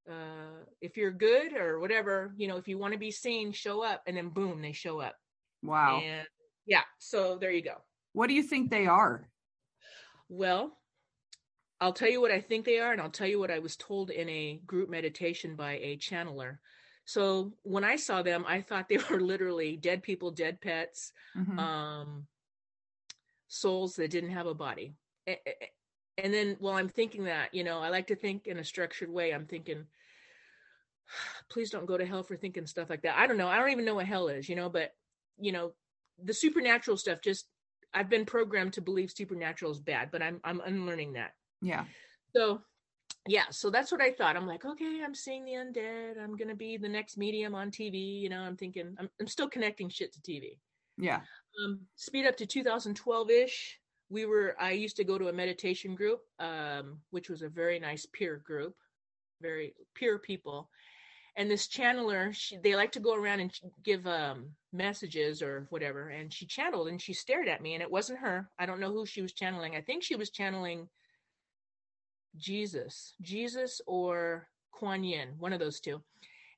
Speaker 2: uh, if you're good or whatever, you know, if you want to be seen, show up, and then boom, they show up.
Speaker 3: Wow.
Speaker 2: And yeah, so there you go.
Speaker 3: What do you think they are?
Speaker 2: Well, I'll tell you what I think they are, and I'll tell you what I was told in a group meditation by a channeler. So when I saw them, I thought they *laughs* were literally dead people, dead pets,
Speaker 3: Mhm.
Speaker 2: um, souls that didn't have a body. And then while I'm thinking that, you know, I like to think in a structured way. I'm thinking, *sighs* please don't go to hell for thinking stuff like that. I don't know. I don't even know what hell is, you know, but, you know, the supernatural stuff just, I've been programmed to believe supernatural is bad, but I'm, I'm unlearning that.
Speaker 3: yeah.
Speaker 2: So, yeah, so that's what I thought. I'm like, okay, I'm seeing the undead. I'm gonna be the next medium on TV. You know, I'm thinking, I'm, I'm still connecting shit to TV.
Speaker 3: Yeah.
Speaker 2: Um, speed up to 2012 ish. We were. I used to go to a meditation group, um, which was a very nice peer group, very peer people. And this channeler, she, they like to go around and give um, messages or whatever. And she channeled and she stared at me, and it wasn't her. I don't know who she was channeling. I think she was channeling Jesus, Jesus or Kuan Yin, one of those two.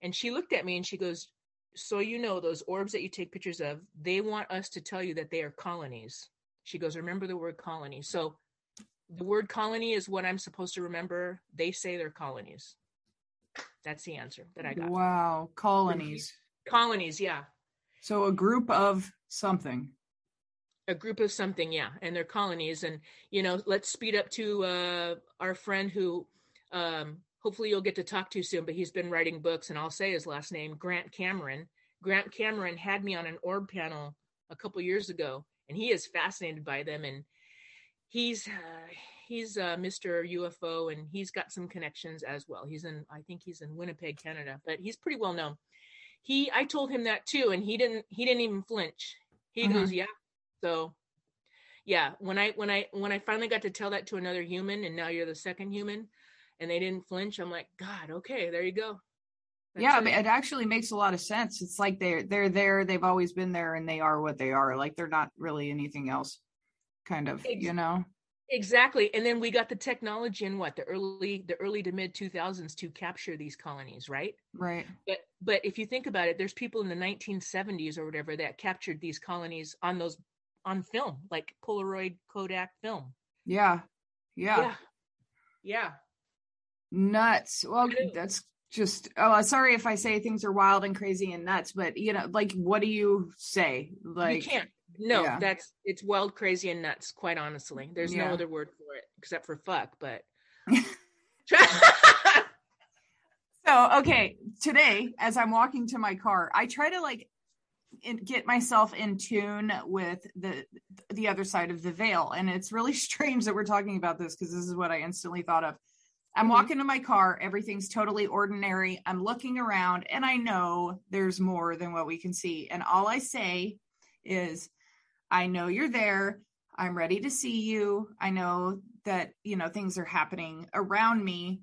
Speaker 2: And she looked at me and she goes, So you know, those orbs that you take pictures of, they want us to tell you that they are colonies. She goes, Remember the word colony. So the word colony is what I'm supposed to remember. They say they're colonies. That's the answer that I got.
Speaker 3: Wow. Colonies.
Speaker 2: Colonies, yeah.
Speaker 3: So a group of something.
Speaker 2: a group of something yeah and they're colonies and you know let's speed up to uh our friend who um hopefully you'll get to talk to soon but he's been writing books and i'll say his last name grant cameron grant cameron had me on an orb panel a couple years ago and he is fascinated by them and he's uh, he's uh, mr ufo and he's got some connections as well. He's in i think he's in winnipeg canada but he's pretty well known. He i told him that too and he didn't he didn't even flinch. He
Speaker 3: Mhm.
Speaker 2: goes yeah. So yeah when i when i when i finally got to tell that to another human and now you're the second human and they didn't flinch i'm like god okay there you go That's
Speaker 1: yeah,
Speaker 2: it.
Speaker 1: but it actually makes a lot of sense. It's like they're they're there, they've always been there, and they are what they are. Like they're not really anything else, kind of,
Speaker 2: Ex-
Speaker 1: you know.
Speaker 2: Exactly. And then we got the technology in what the early the early to mid 2000s to capture these colonies, right?
Speaker 1: Right.
Speaker 2: But but if you think about it, there's people in the 1970s or whatever that captured these colonies on those on film, like Polaroid Kodak film.
Speaker 1: Yeah. Yeah.
Speaker 2: Yeah. Yeah.
Speaker 1: Nuts. Well, that's just. Oh, sorry if I say things are wild and crazy and nuts, but you know, like, what do you say? Like,
Speaker 2: you can't. No,
Speaker 1: yeah.
Speaker 2: that's it's wild, crazy, and nuts. Quite honestly, there's
Speaker 1: Yeah.
Speaker 2: no other word for it except for fuck. But *laughs* *laughs*
Speaker 1: So, okay, today as I'm walking to my car, I try to like get myself in tune with the the other side of the veil, and it's really *laughs* strange that we're talking about this because this is what I instantly thought of. I'm
Speaker 2: Mhm.
Speaker 1: walking to my car, everything's totally ordinary. I'm looking around, and I know there's more than what we can see. And all I say is, I know you're there. I'm ready to see you. I know that, you know, things are happening around me.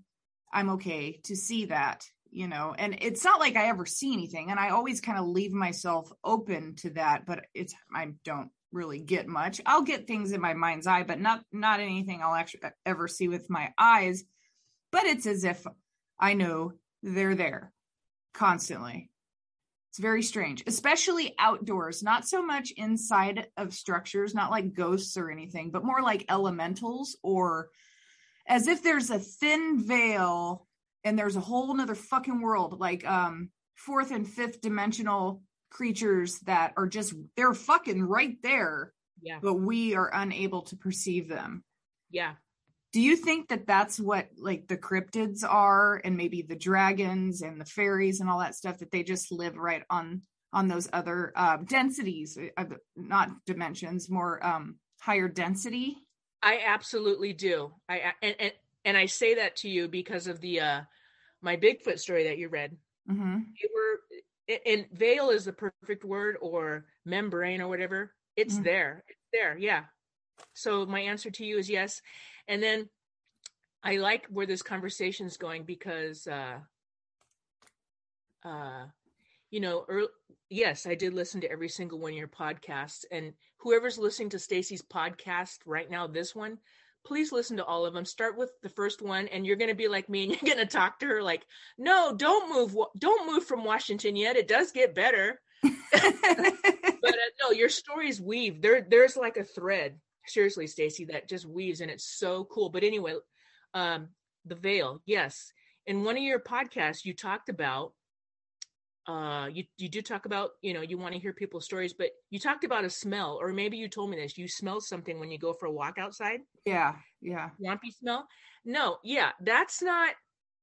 Speaker 1: I'm okay to see that, you know, and it's not like I ever see anything. And I always kind of leave myself open to that, but it's, I don't really get much. I'll get things in my mind's eye, but not, not anything I'll actually ever see with my eyes. But it's as if I know they're there constantly. It's very strange, especially outdoors, not so much inside of structures, not like ghosts or anything, but more like elementals or as if there's a thin veil and there's a whole nother fucking world, like um fourth and fifth dimensional creatures that are just they're fucking right there,
Speaker 2: yeah,
Speaker 1: but we are unable to perceive them.
Speaker 2: yeah.
Speaker 1: Do you think that that's what like the cryptids are and maybe the dragons and the fairies and all that stuff that they just live right on on those other uh, densities, uh, not dimensions, more um higher density?
Speaker 2: I absolutely do. I and and, and I say that to you because of the uh my Bigfoot story that you read.
Speaker 1: mm-hmm.
Speaker 2: They were and veil is the perfect word or membrane or whatever. It's
Speaker 1: Mhm.
Speaker 2: there. It's there. Yeah. So my answer to you is yes. And then I like where this conversation is going because uh uh you know, earl yes, I did listen to every single one of your podcasts and whoever's listening to Stacy's podcast right now this one, please listen to all of them. Start with the first one and you're going to be like me and *laughs* you're going to talk to her like, "No, don't move don't move from Washington yet. It does get better." *laughs* but uh, no, your stories weave. There, there's like a thread. Seriously, Stacy, that just weaves, and it's so cool. But anyway, um, the veil. Yes, in one of your podcasts, you talked about. Uh, you you do talk about you know you want to hear people's stories, but you talked about a smell, or maybe you told me this. You smell something when you go for a walk outside
Speaker 1: yeah, yeah.
Speaker 2: swampy smell no yeah that's not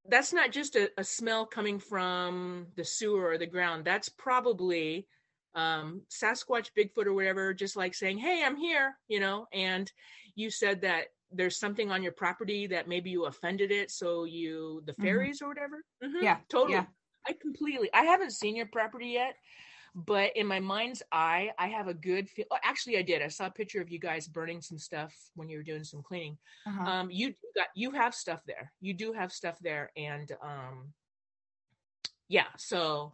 Speaker 2: that's not just a, a smell coming from the sewer or the ground that's probably um sasquatch bigfoot or whatever just like saying hey i'm here you know and you said that there's something on your property that maybe you offended it so you the
Speaker 1: Mhm.
Speaker 2: fairies or whatever Mhm,
Speaker 1: Yeah,
Speaker 2: totally
Speaker 1: yeah.
Speaker 2: i completely i haven't seen your property yet but in my mind's eye i have a good feel oh, actually i did i saw a picture of you guys burning some stuff when you were doing some cleaning
Speaker 1: Uh-huh.
Speaker 2: um you got you have stuff there you do have stuff there and um yeah so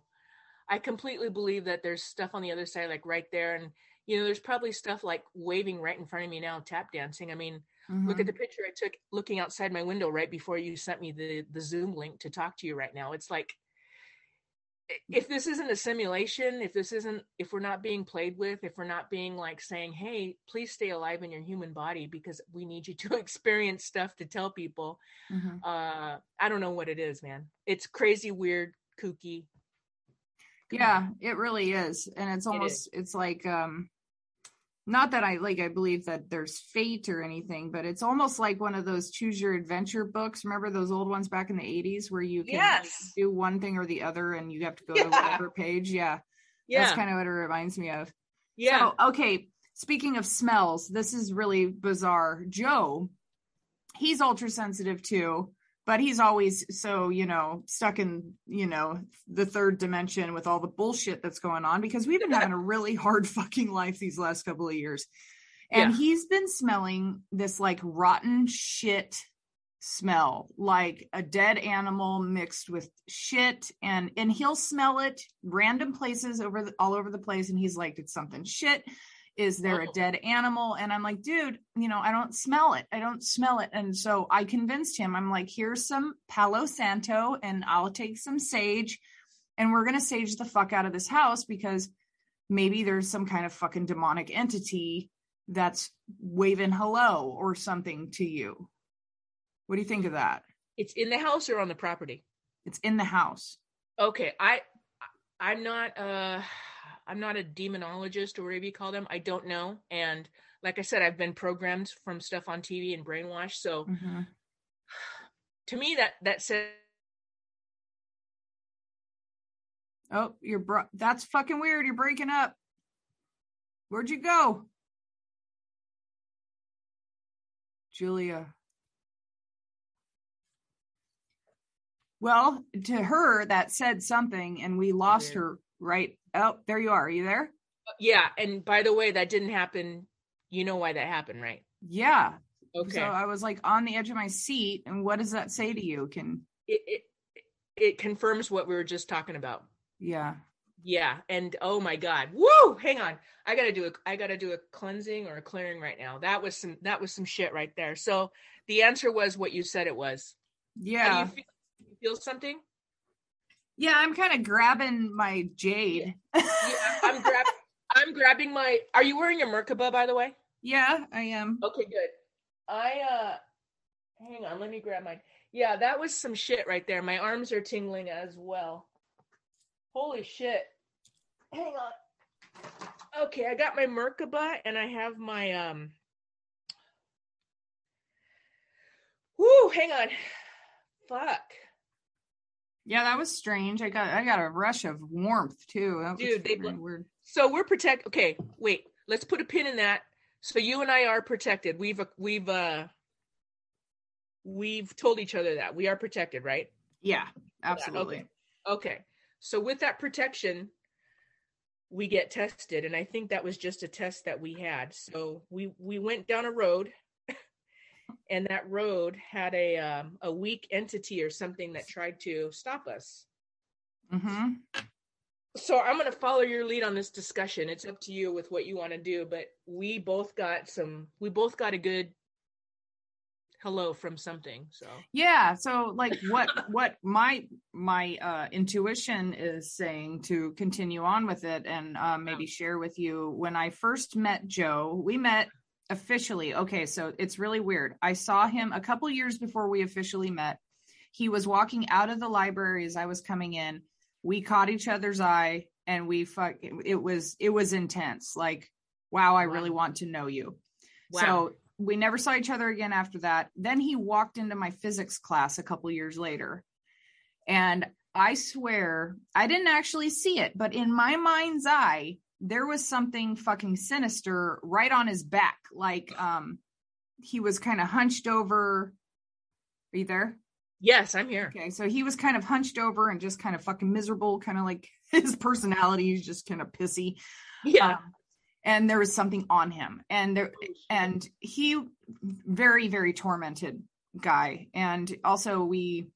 Speaker 2: i completely believe that there's stuff on the other side like right there and you know there's probably stuff like waving right in front of me now tap dancing i mean look
Speaker 1: Mhm.
Speaker 2: at the picture i took looking outside my window right before you sent me the the zoom link to talk to you right now it's like if this isn't a simulation if this isn't if we're not being played with if we're not being like saying hey please stay alive in your human body because we need you to *laughs* experience stuff to tell people
Speaker 1: Mhm.
Speaker 2: uh i don't know what it is man it's crazy weird kooky
Speaker 1: yeah it really is. And it's
Speaker 2: It
Speaker 1: almost it's like um not that i like i believe that there's fate or anything but it's almost like one of those choose your adventure books. Remember those old ones back in the 80s where you can
Speaker 2: Yes.
Speaker 1: do one thing or the other and you have to go
Speaker 2: Yeah.
Speaker 1: to whatever page? Yeah,
Speaker 2: yeah.
Speaker 1: that's kind of what it reminds me of.
Speaker 2: Yeah.
Speaker 1: So okay speaking of smells this is really bizarre. Joe he's ultra sensitive too but he's always so you know stuck in you know the third dimension with all the bullshit that's going on because we've been having a really *laughs* hard fucking life these last couple of years. And
Speaker 2: Yeah.
Speaker 1: he's been smelling this like rotten shit smell like a dead animal mixed with shit. And and he'll smell it random places over the, all over the place. And he's like it's something shit is there a
Speaker 2: Oh.
Speaker 1: dead animal? And i'm like dude you know i don't smell it. I don't smell it. And so i convinced him. I'm like here's some palo santo and i'll take some sage and we're going to sage the fuck out of this house because maybe there's some kind of fucking demonic entity that's waving hello or something to you. What do you think of that?
Speaker 2: It's in the house or on the property.
Speaker 1: it's in the house.
Speaker 2: Okay, I I'm not uh I'm not a demonologist or whatever you call them. I don't know. And like I said, I've been programmed from stuff on TV and brainwashed. So
Speaker 1: Mhm.
Speaker 2: to me that that says
Speaker 1: oh you're bro- that's fucking weird you're breaking up where'd you go julia well to her that said something and we lost her right oh there you are are you there
Speaker 2: yeah, and by the way, that didn't happen. You know why that happened, right?
Speaker 1: yeah
Speaker 2: Okay.
Speaker 1: so i was like on the edge of my seat and what does that say to you can
Speaker 2: it, it it confirms what we were just talking about.
Speaker 1: yeah
Speaker 2: Yeah, and oh my god. Woo! Hang on. I got to do a I got to do a cleansing or a clearing right now. That was some that was some shit right there. So the answer was what you said it was.
Speaker 1: Yeah
Speaker 2: you feel, you feel something?
Speaker 1: Yeah i'm kind of grabbing my jade
Speaker 2: Yeah, I'm grab *laughs* I'm grabbing my Are you wearing your Merkaba by the way?
Speaker 1: yeah i am
Speaker 2: Okay, good. I uh hang on, let me grab mine. Yeah, that was some shit right there. My arms are tingling as well. Holy shit. Hang on. Okay, I got my Merkaba and I have my um Woo, hang on. Fuck.
Speaker 1: Yeah, that was strange. I got I got a rush of warmth too. That
Speaker 2: Dude, they bl-
Speaker 1: weird.
Speaker 2: So we're protect okay, wait. Let's put a pin in that. So you and I are protected. We've we've uh we've told each other that. We are protected, right?
Speaker 1: Yeah, absolutely.
Speaker 2: okay. Okay. So with that protection, we get tested, and I think that was just a test that we had. So we we went down a road, and that road had a um, a weak entity or something that tried to stop us.
Speaker 1: hmm
Speaker 2: So I'm going to follow your lead on this discussion. It's up to you with what you want to do, but we both got some. We both got a good hello from something. So
Speaker 1: Yeah. So like what what my my uh intuition is saying to continue on with it and um maybe share with you when I first met Joe, we met officially. Okay, so it's really weird. I saw him a couple years before we officially met. He was walking out of the library as I was coming in. We caught each other's eye and we fuck it was it was intense. Like, wow, I
Speaker 2: Wow.
Speaker 1: really want to know you.
Speaker 2: wow.
Speaker 1: So we never saw each other again after that. Then he walked into my physics class a couple years later. And I swear, I didn't actually see it, but in my mind's eye, there was something fucking sinister right on his back. Like um he was kind of hunched over. Are you there?
Speaker 2: yes, I'm here.
Speaker 1: Okay, so he was kind of hunched over and just kind of fucking miserable, kind of like *laughs* his personality is just kind of pissy.
Speaker 2: Yeah.
Speaker 1: Um, and there was something on him. And there and he very very tormented guy and also we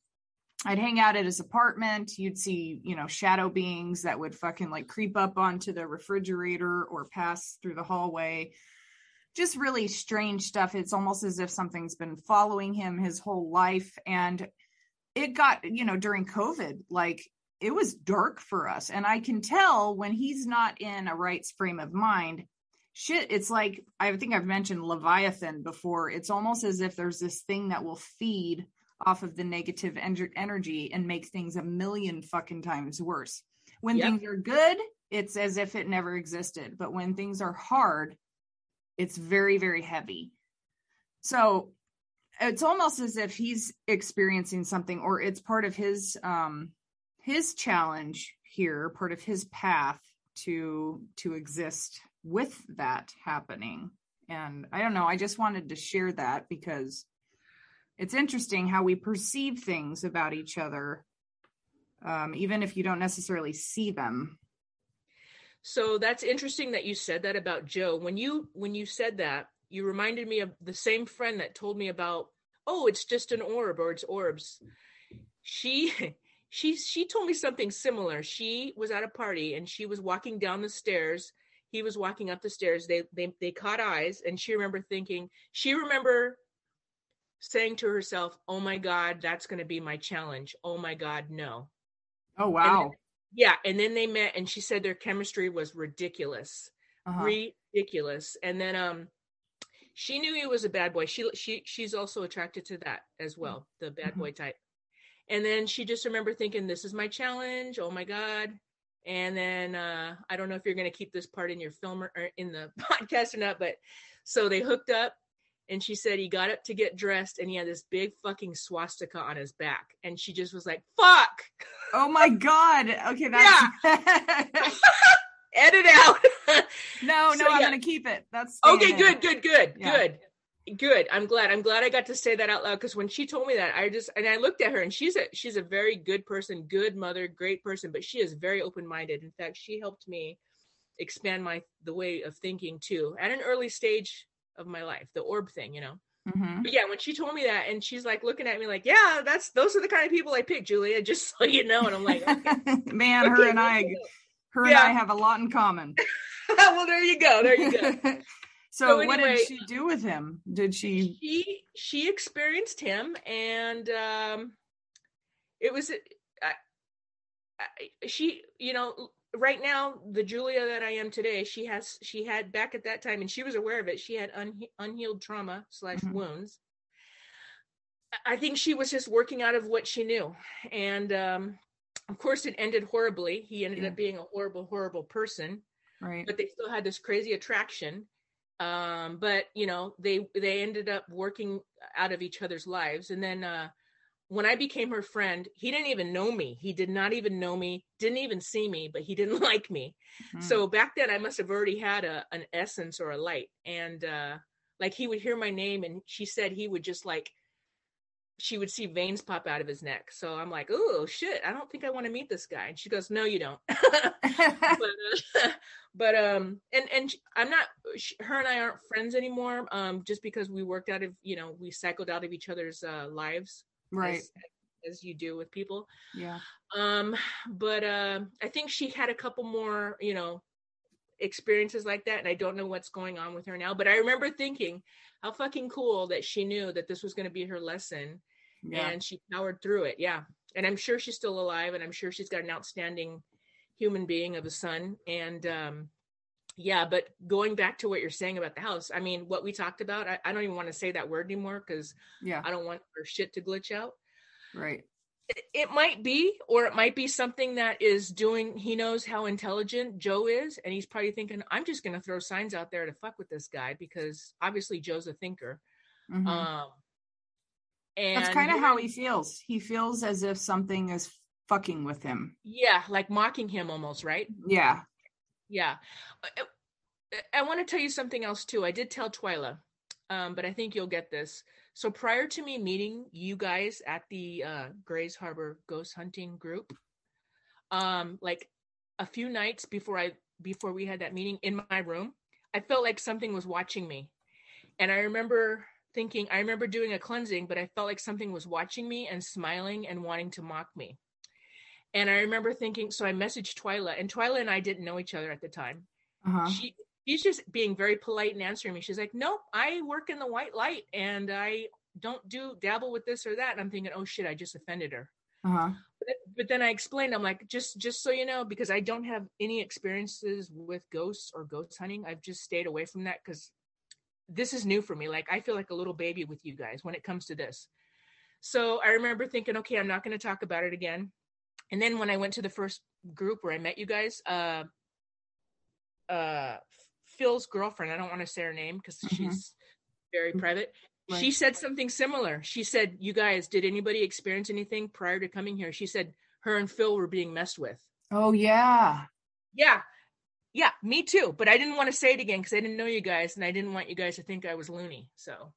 Speaker 1: i'd hang out at his apartment. You'd see you know shadow beings that would fucking like creep up onto the refrigerator or pass through the hallway. Just really strange stuff. It's almost as if something's been following him his whole life. And it got you know during covid like it was dark for us. And i can tell when he's not in a right frame of mind shit it's like i think i've mentioned leviathan before. It's almost as if there's this thing that will feed off of the negative en- energy and make things a million fucking times worse. When
Speaker 2: Yep.
Speaker 1: things are good it's as if it never existed but when things are hard it's very very heavy. So it's almost as if he's experiencing something or it's part of his um his challenge here part of his path to to exist with that happening. And i don't know i just wanted to share that because it's interesting how we perceive things about each other um, even if you don't necessarily see them
Speaker 2: So that's interesting that you said that about Joe. When you when you said that, you reminded me of the same friend that told me about oh, it's just an orb or it's orbs. She *laughs* she she told me something similar. She was at a party and she was walking down the stairs. He was walking up the stairs. They they they caught eyes and she remember thinking, she remember saying to herself, "Oh my god, that's going to be my challenge. Oh my god, no."
Speaker 3: Oh wow.
Speaker 2: And then, yeah, and then they met and she said their chemistry was ridiculous. Uh-huh. Ridiculous. And then um she knew he was a bad boy. She she she's also attracted to that as well, the bad mm-hmm. boy type. And then she just remember thinking, "This is my challenge. Oh my god!" And then uh, I don't know if you're going to keep this part in your film or, or in the *laughs* podcast or not, but so they hooked up, and she said he got up to get dressed, and he had this big fucking swastika on his back, and she just was like, "Fuck!"
Speaker 3: Oh my god! Okay, that's
Speaker 2: yeah. *laughs* Edit out.
Speaker 3: no, no, so, I'm yeah. gonna keep it. That's
Speaker 2: okay. Good, good, good, yeah. good good i'm glad i'm glad i got to say that out loud because when she told me that i just and i looked at her and she's a she's a very good person good mother great person but she is very open-minded in fact she helped me expand my the way of thinking too at an early stage of my life the orb thing you know mm-hmm. but yeah when she told me that and she's like looking at me like yeah that's those are the kind of people i pick julia *laughs* just so you know and i'm like *laughs* okay.
Speaker 3: man okay, her and i her yeah. and i have a lot in common *laughs*
Speaker 2: well there you go there you go
Speaker 3: So, so anyway, what did she do with him? Did she?
Speaker 2: She she experienced him, and um, it was uh, she. You know, right now the Julia that I am today, she has she had back at that time, and she was aware of it. She had un, unhealed trauma slash mm-hmm. wounds. I think she was just working out of what she knew, and um, of course, it ended horribly. He ended yeah. up being a horrible, horrible person.
Speaker 3: Right.
Speaker 2: But they still had this crazy attraction um but you know they they ended up working out of each other's lives and then uh when i became her friend he didn't even know me he did not even know me didn't even see me but he didn't *laughs* like me mm-hmm. so back then i must have already had a an essence or a light and uh like he would hear my name and she said he would just like she would see veins pop out of his neck. So I'm like, oh shit, I don't think I want to meet this guy. And she goes, no, you don't. *laughs* *laughs* but, uh, but um, and and I'm not. She, her and I aren't friends anymore. Um, just because we worked out of, you know, we cycled out of each other's uh, lives,
Speaker 3: right?
Speaker 2: As, as you do with people.
Speaker 3: Yeah.
Speaker 2: Um, but uh, I think she had a couple more, you know, experiences like that, and I don't know what's going on with her now. But I remember thinking how fucking cool that she knew that this was going to be her lesson yeah. and she powered through it yeah and i'm sure she's still alive and i'm sure she's got an outstanding human being of a son and um yeah but going back to what you're saying about the house i mean what we talked about i, I don't even want to say that word anymore because
Speaker 3: yeah
Speaker 2: i don't want our shit to glitch out
Speaker 3: right
Speaker 2: it, it might be or it might be something that is doing he knows how intelligent joe is and he's probably thinking i'm just going to throw signs out there to fuck with this guy because obviously joe's a thinker mm-hmm. um
Speaker 3: and that's kind of how he feels. He feels as if something is fucking with him.
Speaker 2: Yeah, like mocking him almost, right?
Speaker 3: Yeah.
Speaker 2: Yeah. Uh, uh, I, want to tell you something else too. I did tell Twyla, um, but I think you'll get this. So prior to me meeting you guys at the uh, Grays Harbor ghost hunting group, um, like a few nights before I before we had that meeting in my room, I felt like something was watching me, and I remember thinking, I remember doing a cleansing, but I felt like something was watching me and smiling and wanting to mock me. And I remember thinking, so I messaged Twyla, and Twyla and I didn't know each other at the time. Uh-huh. She she's just being very polite and answering me. She's like, "Nope, I work in the white light, and I don't do dabble with this or that." And I'm thinking, "Oh shit, I just offended her." Uh-huh. But, but then I explained, I'm like, just just so you know, because I don't have any experiences with ghosts or ghost hunting. I've just stayed away from that because this is new for me. Like I feel like a little baby with you guys when it comes to this. So I remember thinking, okay, I'm not going to talk about it again. And then when I went to the first group where I met you guys, uh, uh, Phil's girlfriend, I don't want to say her name because mm-hmm. she's very mm-hmm. private. Right. She said something similar. She said, "You guys, did anybody experience anything prior to coming here?" She said her and Phil were being messed with.
Speaker 3: Oh yeah.
Speaker 2: Yeah. Yeah, me too. But I didn't want to say it again because I didn't know you guys and I didn't want you guys to think I was loony. So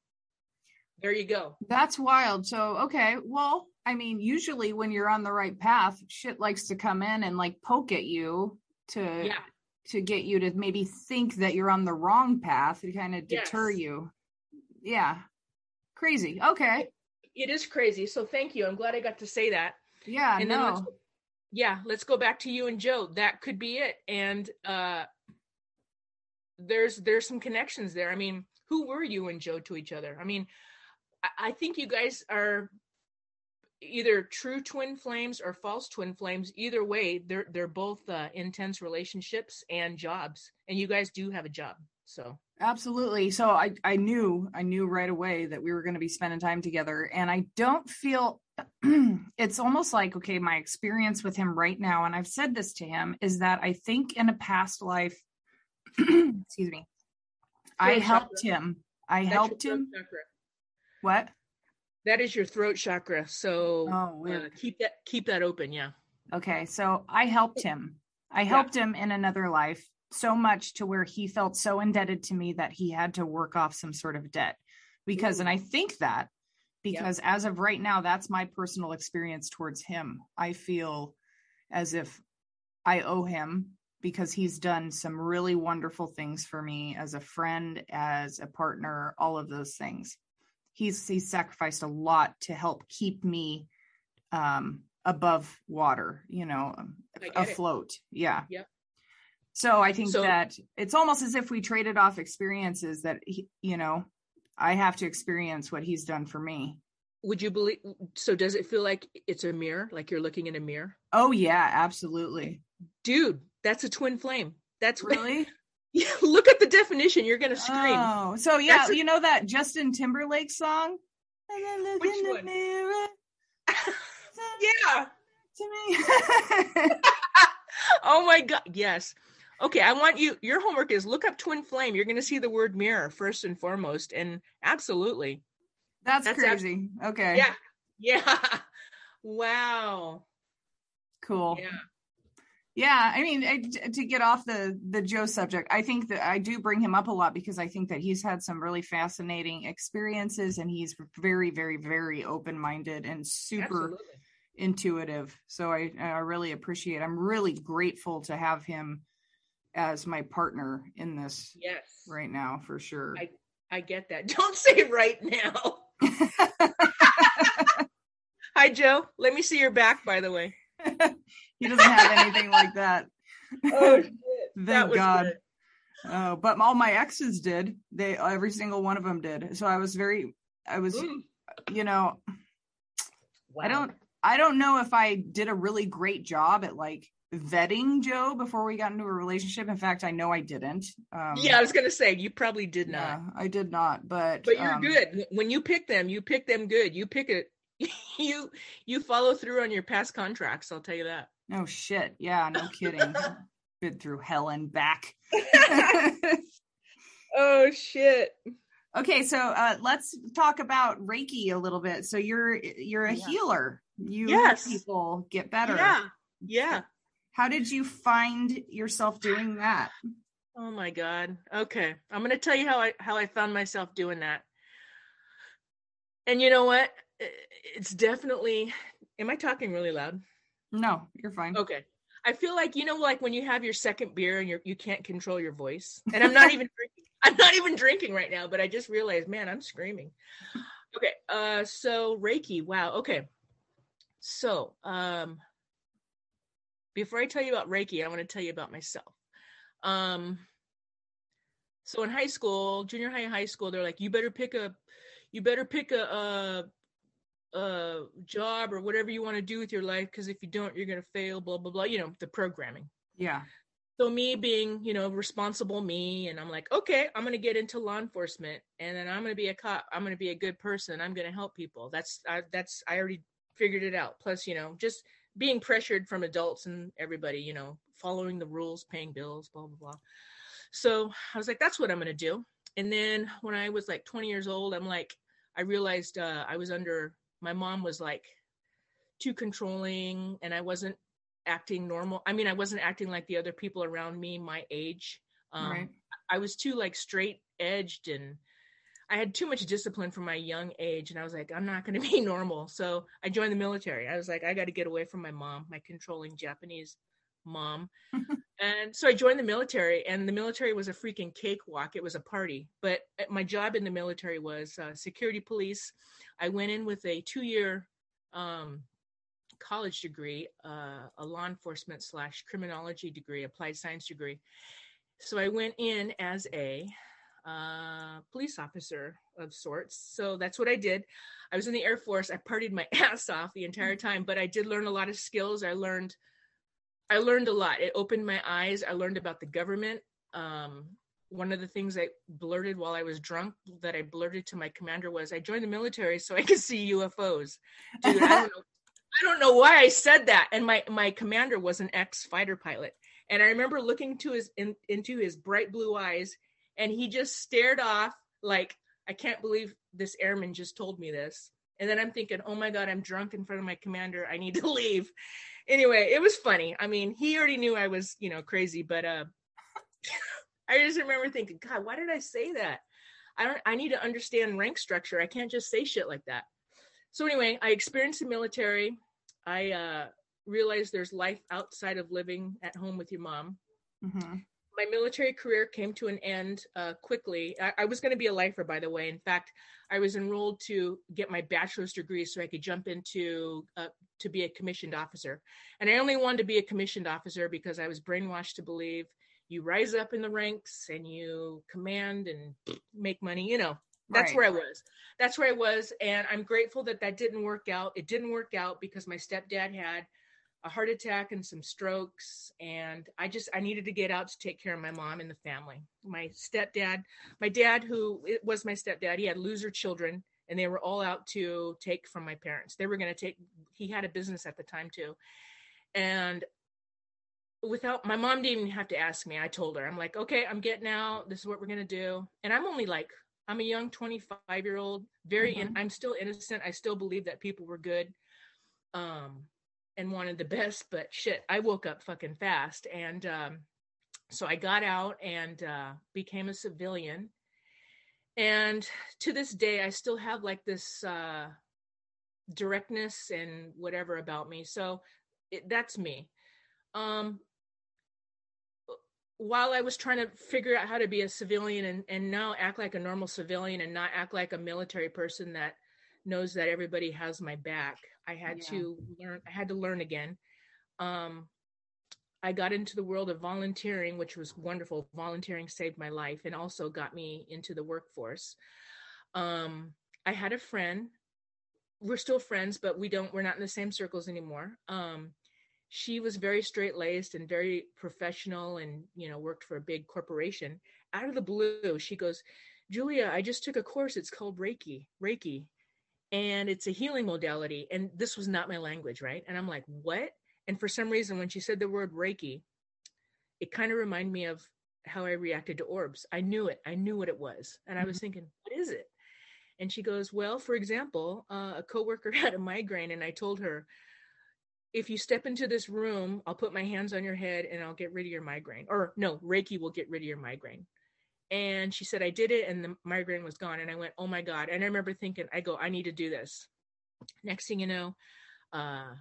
Speaker 2: there you go.
Speaker 3: That's wild. So, okay. Well, I mean, usually when you're on the right path, shit likes to come in and like poke at you to yeah. to get you to maybe think that you're on the wrong path to kind of deter yes. you. Yeah. Crazy. Okay.
Speaker 2: it is crazy. So thank you. I'm glad I got to say that.
Speaker 1: Yeah,
Speaker 2: and
Speaker 1: no.
Speaker 2: then let's, yeah, let's go back to you and Joe. That could be it. And uh there's there's some connections there. I mean, who were you and Joe to each other? I mean, I, I think you guys are either true twin flames or false twin flames. Either way, they're they're both uh, intense relationships and jobs, and you guys do have a job. So
Speaker 1: Absolutely. So I I knew I knew right away that we were going to be spending time together and I don't feel *clears throat* it's almost like okay my experience with him right now and I've said this to him is that I think in a past life *clears throat* excuse me I helped him. I helped him. What?
Speaker 2: That is your throat chakra. So
Speaker 1: Oh,
Speaker 2: uh, keep that keep that open. Yeah.
Speaker 1: Okay, so I helped him. I helped him in another life so much to where he felt so indebted to me that he had to work off some sort of debt. Because, and I think that because as of right now, that's my personal experience towards him. I feel as if I owe him because he's done some really wonderful things for me as a friend, as a partner, all of those things. He's he's sacrificed a lot to help keep me um above water, you know,
Speaker 2: I get it.
Speaker 1: afloat. Yeah.
Speaker 2: Yep.
Speaker 1: So I think
Speaker 2: So-
Speaker 1: that it's almost as if we traded off experiences that he, you know, I have to experience what he's done for me.
Speaker 2: Would you believe? So does it feel like it's a mirror? Like you're looking in a mirror?
Speaker 1: Oh yeah, absolutely.
Speaker 2: Dude, that's a twin flame. That's *laughs*
Speaker 1: Really? *laughs*
Speaker 2: Look at the definition. You're gonna scream.
Speaker 1: Oh, so yeah,
Speaker 2: That's
Speaker 1: you know that Justin Timberlake song? Look
Speaker 2: Which
Speaker 1: in the
Speaker 2: one?
Speaker 1: mirror *laughs*
Speaker 2: yeah.
Speaker 1: to me. *laughs*
Speaker 2: Oh my god. Yes. Okay, I want you. Your homework is look up twin flame. You're gonna see the word mirror first and foremost, and absolutely.
Speaker 1: That's,
Speaker 2: That's
Speaker 1: crazy. okay.
Speaker 2: Yeah. Yeah. Wow.
Speaker 1: Cool.
Speaker 2: Yeah.
Speaker 1: Yeah, I mean, I- to get off the the Joe subject, I think that I do bring him up a lot because I think that he's had some really fascinating experiences, and he's very, very, very open minded and super
Speaker 2: Absolutely.
Speaker 1: intuitive. So I I really appreciate. I'm really grateful to have him as my partner in this
Speaker 2: Yes.
Speaker 1: right now for sure.
Speaker 2: I- I get that. *laughs* Don't say right now. *laughs* Hi, Joe. Let me see your back, by the way. *laughs*
Speaker 1: he doesn't have anything like that. *laughs*
Speaker 2: Oh, shit. *laughs*
Speaker 1: Thank
Speaker 2: that
Speaker 1: God.
Speaker 2: good.
Speaker 1: Oh, but all my exes did. They every single one of them did. So I was very I was
Speaker 2: Mm.
Speaker 1: you know,
Speaker 2: Wow.
Speaker 1: I don't I don't know if I did a really great job at like vetting Joe before we got into a relationship. In fact, I know I didn't. Um
Speaker 2: Yeah, I was gonna say you probably did not.
Speaker 1: yeah, I did not, but
Speaker 2: But you're
Speaker 1: um,
Speaker 2: good. When you pick them, you pick them good. You pick it. *laughs* You you follow through on your past contracts. I'll tell you that.
Speaker 1: Oh shit. Yeah, no kidding. *laughs* Been through hell and back. *laughs* *laughs*
Speaker 2: oh shit.
Speaker 1: okay, so uh let's talk about Reiki a little bit. So you're you're a
Speaker 2: Yeah.
Speaker 1: healer. You
Speaker 2: Yes.
Speaker 1: help people get better.
Speaker 2: Yeah. Yeah.
Speaker 1: How did you find yourself doing that?
Speaker 2: Oh my god. Okay. I'm going to tell you how I how I found myself doing that. And you know what? It's definitely Am I talking really loud?
Speaker 1: No, you're fine.
Speaker 2: Okay. I feel like you know like when you have your second beer and you're you can't control your voice. And I'm not even *laughs* drinking. I'm not even drinking right now, but I just realized, man, I'm screaming. Okay. Uh so Reiki. Wow. Okay. So, um before I tell you about Reiki, I want to tell you about myself. Um so in high school, junior high and high school, they're like, you better pick a you better pick a uh uh job or whatever you want to do with your life because if you don't you're going to fail blah blah blah you know the programming.
Speaker 1: Yeah.
Speaker 2: so me being you know responsible me and i'm like okay i'm going to get into law enforcement and then i'm going to be a cop i'm going to be a good person i'm going to help people. That's I, that's i already figured it out. Plus you know just being pressured from adults and everybody you know following the rules paying bills blah blah blah. So i was like that's what i'm going to do. And then when i was like 20 years old i'm like i realized uh, i was under my mom was like too controlling and i wasn't acting normal. I mean i wasn't acting like the other people around me my age. Um,
Speaker 1: right.
Speaker 2: i was too like straight edged and i had too much discipline from my young age and i was like i'm not going *laughs* to be normal. So i joined the military. I was like i got to get away from my mom my controlling japanese mom. *laughs* and so I joined the military, and the military was a freaking cakewalk. It was a party. But uh, my job in the military was uh, security police. I went in with a two year um, college degree, uh, a law enforcement slash criminology degree, applied science degree. So I went in as a uh, police officer of sorts. So that's what I did. I was in the Air Force. I partied my *laughs* ass off the entire time, but I did learn a lot of skills. I learned, I learned a lot. It opened my eyes. I learned about the government. Um, one of the things I blurted while I was drunk that I blurted to my commander was I joined the military so I could *laughs* see UFOs. Dude, I don't know. *laughs* I don't know why I said that. And my my commander was an ex fighter pilot, and I remember looking to his in, into his bright blue eyes, and he just stared off like I can't believe this airman just told me this. And then I'm thinking, oh my God, I'm drunk in front of my commander. I need to *laughs* leave. Anyway, it was funny. I mean, he already knew I was, you know, crazy, but uh *laughs* I just remember thinking, God, why did I say that? I don't I need to understand rank structure. I can't just say shit like that. So anyway, I experienced the military. I uh realized there's life outside of living at home with your mom. Mm-hmm my military career came to an end uh, quickly. I, I was going to be a lifer, by the way. In fact, I was enrolled to get my bachelor's degree so I could jump into uh, to be a commissioned officer. And I only wanted to be a commissioned officer because I was brainwashed to believe you rise up in the ranks and you command and make money. You know, that's right. where I was. That's where I was, and I'm grateful that that didn't work out. It didn't work out because my stepdad had a heart attack and some strokes and i just i needed to get out to take care of my mom and the family. My stepdad my dad who was my stepdad he had loser children and they were all out to take from my parents. They were going to take he had a business at the time too. And without my mom didn't even have to ask me. I told her i'm like okay i'm getting out. This is what we're going to do. And i'm only like i'm a young 25 year old very mm-hmm. in, i'm still innocent. I still believe that people were good. Um and wanted the best, but shit, I woke up fucking fast. And um, so I got out and uh, became a civilian. And to this day, I still have like this uh, directness and whatever about me. So it, that's me. Um, while I was trying to figure out how to be a civilian and, and now act like a normal civilian and not act like a military person that knows that everybody has my back, I had yeah. to learn. I had to learn again. Um, I got into the world of volunteering, which was wonderful. Volunteering saved my life and also got me into the workforce. Um, I had a friend. We're still friends, but we don't. We're not in the same circles anymore. Um, she was very straight laced and very professional, and you know worked for a big corporation. Out of the blue, she goes, "Julia, I just took a course. It's called Reiki. Reiki." And it's a healing modality and this was not my language right? And i'm like what? And for some reason when she said the word reiki it kind of reminded me of how i reacted to orbs. I knew it. I knew what it was. And i was mm-hmm. thinking what is it? And she goes well for example uh, a coworker *laughs* had a migraine and i told her if you step into this room i'll put my hands on your head and i'll get rid of your migraine or no reiki will get rid of your migraine and she said i did it and the migraine was gone and i went oh my god and i remember thinking i go i need to do this next thing you know uh,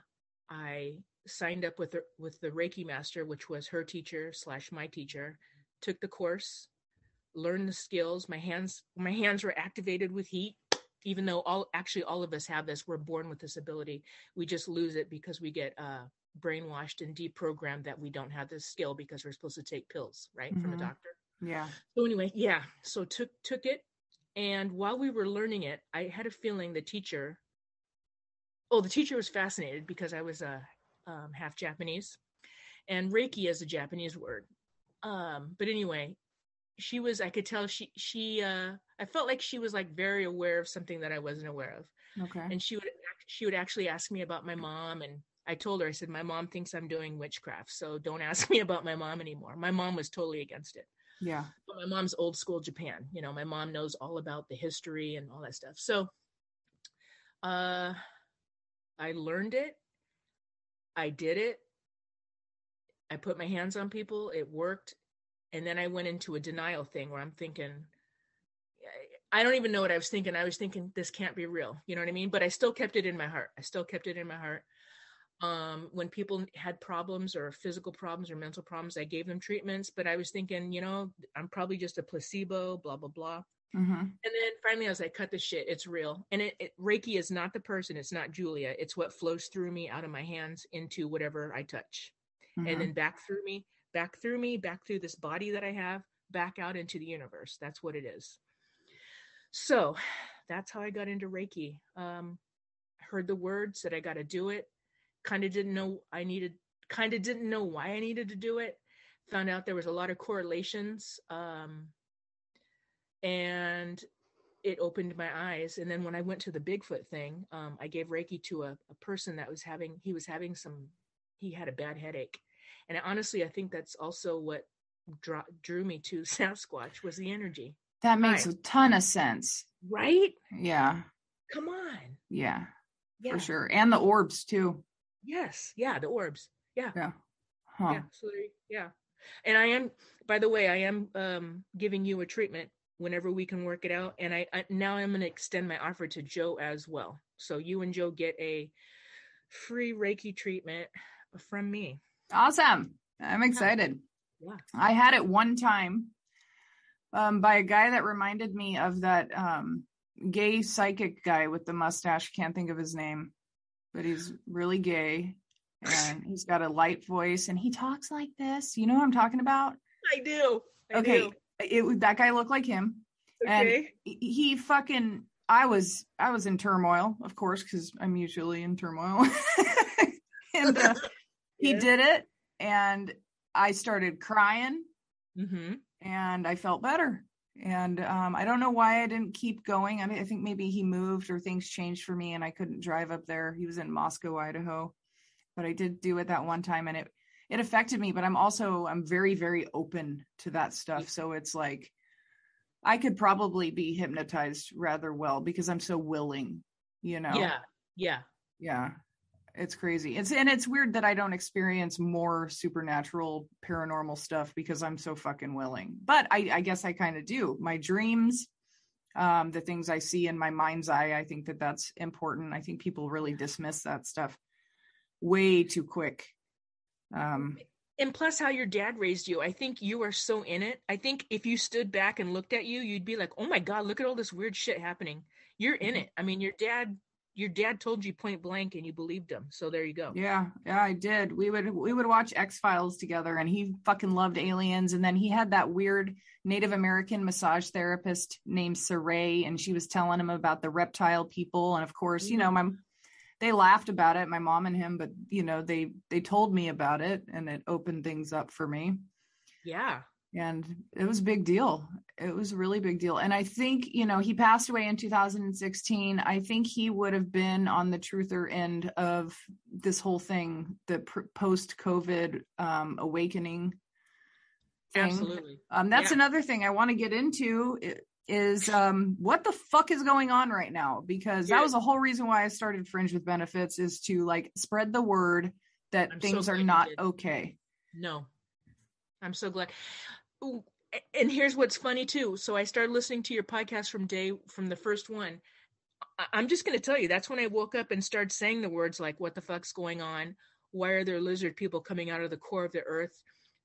Speaker 2: i signed up with the, with the reiki master which was her teacher slash my teacher took the course learned the skills my hands my hands were activated with heat even though all actually all of us have this we're born with this ability we just lose it because we get uh, brainwashed and deprogrammed that we don't have this skill because we're supposed to take pills right mm-hmm. from a mm-hmm. doctor
Speaker 3: yeah.
Speaker 2: So anyway, yeah. So took took it, and while we were learning it, I had a feeling the teacher. Oh, the teacher was fascinated because I was a uh, um, half Japanese, and Reiki is a Japanese word. Um, but anyway, she was. I could tell she she. Uh, I felt like she was like very aware of something that I wasn't aware of.
Speaker 3: Okay.
Speaker 2: And she would she would actually ask me about my mom and I told her, I said, my mom thinks I'm doing witchcraft, so don't ask *laughs* me about my mom anymore. My mom was totally against it.
Speaker 3: Yeah.
Speaker 2: But my mom's old school Japan. You know, my mom knows all about the history and all that stuff. So uh I learned it. I did it. I put my hands on people. It worked. And then I went into a denial thing where I'm thinking, I don't even know what I was thinking. I was thinking this can't be real. You know what I mean? But I still kept it in my heart. I still kept it in my heart. Um, when people had problems or physical problems or mental problems, I gave them treatments. But I was thinking, you know, I'm probably just a placebo, blah blah blah.
Speaker 1: hmm
Speaker 2: And then finally, I was like, cut the shit. It's real. And it, it Reiki is not the person. It's not Julia. It's what flows through me out of my hands into whatever I touch,
Speaker 1: Mm-hmm.
Speaker 2: and then back through me, back through me, back through this body that I have, back out into the universe. That's what it is. So *sighs* that's how I got into Reiki. Um, heard the words, said I got to do it. Kind of didn't know I needed. Kind of didn't know why I needed to do it. Found out there was a lot of correlations. Um, and it opened my eyes and then when i went to the bigfoot thing um, i gave reiki to a, a person that was having he was having some he had a bad headache and honestly i think that's also what draw, drew me to *laughs* sasquatch was the energy
Speaker 1: That makes
Speaker 2: Right.
Speaker 1: a ton of sense.
Speaker 2: right
Speaker 1: Yeah.
Speaker 2: come on
Speaker 1: Yeah.
Speaker 2: yeah
Speaker 1: For sure. And the orbs too.
Speaker 2: Yes yeah the orbs
Speaker 1: Yeah. Huh.
Speaker 2: yeah so there, yeah and i am by the way i am um giving you a treatment whenever we can work it out and i, I now i'm going to extend my offer to joe as well so you and joe get a free reiki treatment from me
Speaker 1: Awesome. I'm excited.
Speaker 2: Yeah.
Speaker 1: I had it one time um, by a guy that reminded me of that um, gay psychic guy with the mustache. Can't think of his name, but he's really gay and he's got a light voice and he talks like this. You know what I'm talking about?
Speaker 2: i do I
Speaker 1: okay.
Speaker 2: do.
Speaker 1: It that guy looked like him. And
Speaker 2: okay
Speaker 1: he- he fucking I was I was in turmoil, of course, because I'm usually in turmoil. *laughs* and uh, he
Speaker 2: Yeah.
Speaker 1: did it, and I started crying,
Speaker 2: mm-hmm.
Speaker 1: and I felt better. And um, I don't know why I didn't keep going. I mean, I think maybe he moved or things changed for me, and I couldn't drive up there. He was in Moscow, Idaho, but I did do it that one time, and it it affected me. But I'm also I'm very very open to that stuff, so it's like I could probably be hypnotized rather well because I'm so willing, you know.
Speaker 2: yeah yeah
Speaker 1: Yeah. It's crazy. It's and it's weird that I don't experience more supernatural paranormal stuff because I'm so fucking willing. But I, I guess I kind of do. My dreams, um, the things I see in my mind's eye, I think that that's important. I think people really dismiss that stuff way too quick. Um,
Speaker 2: and plus how your dad raised you i think you are so in it i think if you stood back and looked at you you'd be like oh my god look at all this weird shit happening you're in
Speaker 1: Mm-hmm.
Speaker 2: it i mean your dad your dad told you point blank and you believed him so there you go
Speaker 1: Yeah, yeah, I did. We would we would watch X Files together, and he fucking loved aliens. And then he had that weird Native American massage therapist named Saray, and she was telling him about the reptile people. And of course, you know, mm-hmm. my they laughed about it, my mom and him, but you know, they they told me about it, and it opened things up for me.
Speaker 2: yeah
Speaker 1: And it was a big deal. It was a really big deal. And I think, you know, he passed away in 2016. I think he would have been on the truther end of this whole thing, the pr- post COVID um, awakening thing.
Speaker 2: absolutely
Speaker 1: Um, that's
Speaker 2: Yeah.
Speaker 1: another thing I want to get into is um, what the fuck is going on right now? Because that was the whole reason why I started Fringe with Benefits is to like spread the word that
Speaker 2: I'm so
Speaker 1: things are not okay.
Speaker 2: no i'm so glad Ooh, and here's what's funny too. So i started listening to your podcast from day from the first one. I'm just going to tell you that's when i woke up and started saying the words like what the fuck's going on? Why are there lizard people coming out of the core of the earth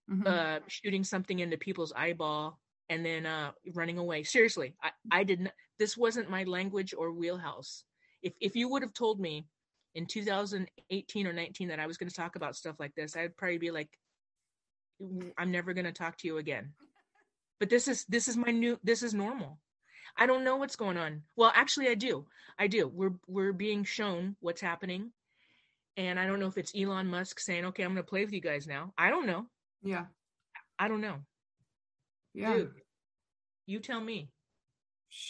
Speaker 1: Mhm.
Speaker 2: uh shooting something into people's eyeball and then uh running away? Seriously i i didn't this wasn't my language or wheelhouse. If if you would have told me in 2018 or 19 that i was going to talk about stuff like this i'd probably be like "Mm, i'm never going to talk to you again but this is this is my new this is normal i don't know what's going on well actually i do i do we're we're being shown what's happening and i don't know if it's elon musk saying okay i'm going to play with you guys now i don't know
Speaker 1: yeah.
Speaker 2: i don't know
Speaker 1: Yeah.
Speaker 2: Dude, you tell me.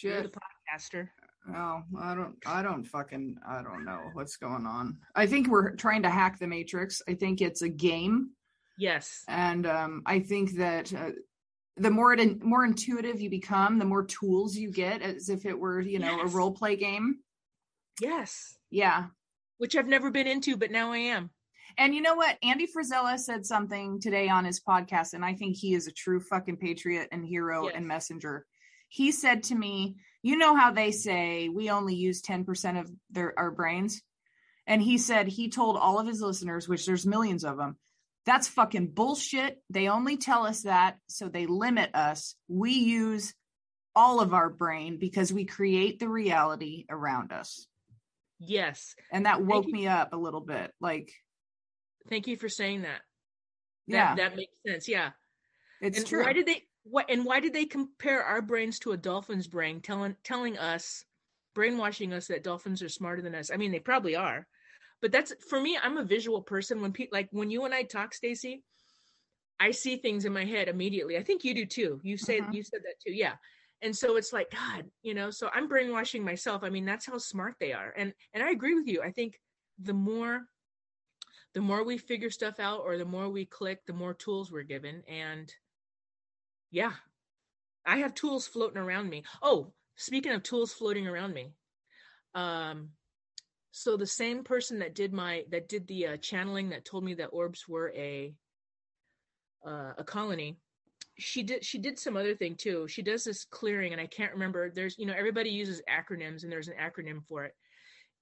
Speaker 2: You're the podcaster.
Speaker 1: Oh, I don't, I don't fucking, I don't know what's going on. I think we're trying to hack the Matrix. I think it's a game,
Speaker 2: Yes.
Speaker 1: and um, I think that uh, the more it, more intuitive you become, the more tools you get, as if it were, you know,
Speaker 2: Yes.
Speaker 1: a role play game.
Speaker 2: Yes.
Speaker 1: Yeah.
Speaker 2: Which I've never been into, but now I am.
Speaker 1: And you know what? Andy Frisella said something today on his podcast, and I think he is a true fucking patriot and hero
Speaker 2: Yes.
Speaker 1: and messenger. He said to me, "You know how they say we only use ten percent of their our brains." And he said he told all of his listeners, which there's millions of them, that's fucking bullshit. They only tell us that so they limit us. We use all of our brain because we create the reality around us.
Speaker 2: Yes.
Speaker 1: And that woke me up a little bit. Like,
Speaker 2: thank you for saying that. that
Speaker 1: yeah,
Speaker 2: that makes sense. Yeah.
Speaker 1: it's
Speaker 2: and
Speaker 1: true.
Speaker 2: why did they what and why did they compare our brains to a dolphin's brain telling telling us brainwashing us that dolphins are smarter than us i mean they probably are but that's for me i'm a visual person. When people like when you and i talk stacy i see things in my head immediately. I think you do too. You say
Speaker 1: Mhm.
Speaker 2: you said that too yeah. And so it's like god you know so i'm brainwashing myself. I mean that's how smart they are. And and i agree with you. I think the more the more we figure stuff out or the more we click the more tools we're given. And yeah i have tools floating around me. Oh speaking of tools floating around me um so the same person that did my that did the uh, channeling that told me that orbs were a uh, a colony she did she did some other thing too. She does this clearing and i can't remember. There's you know everybody uses acronyms and there's an acronym for it.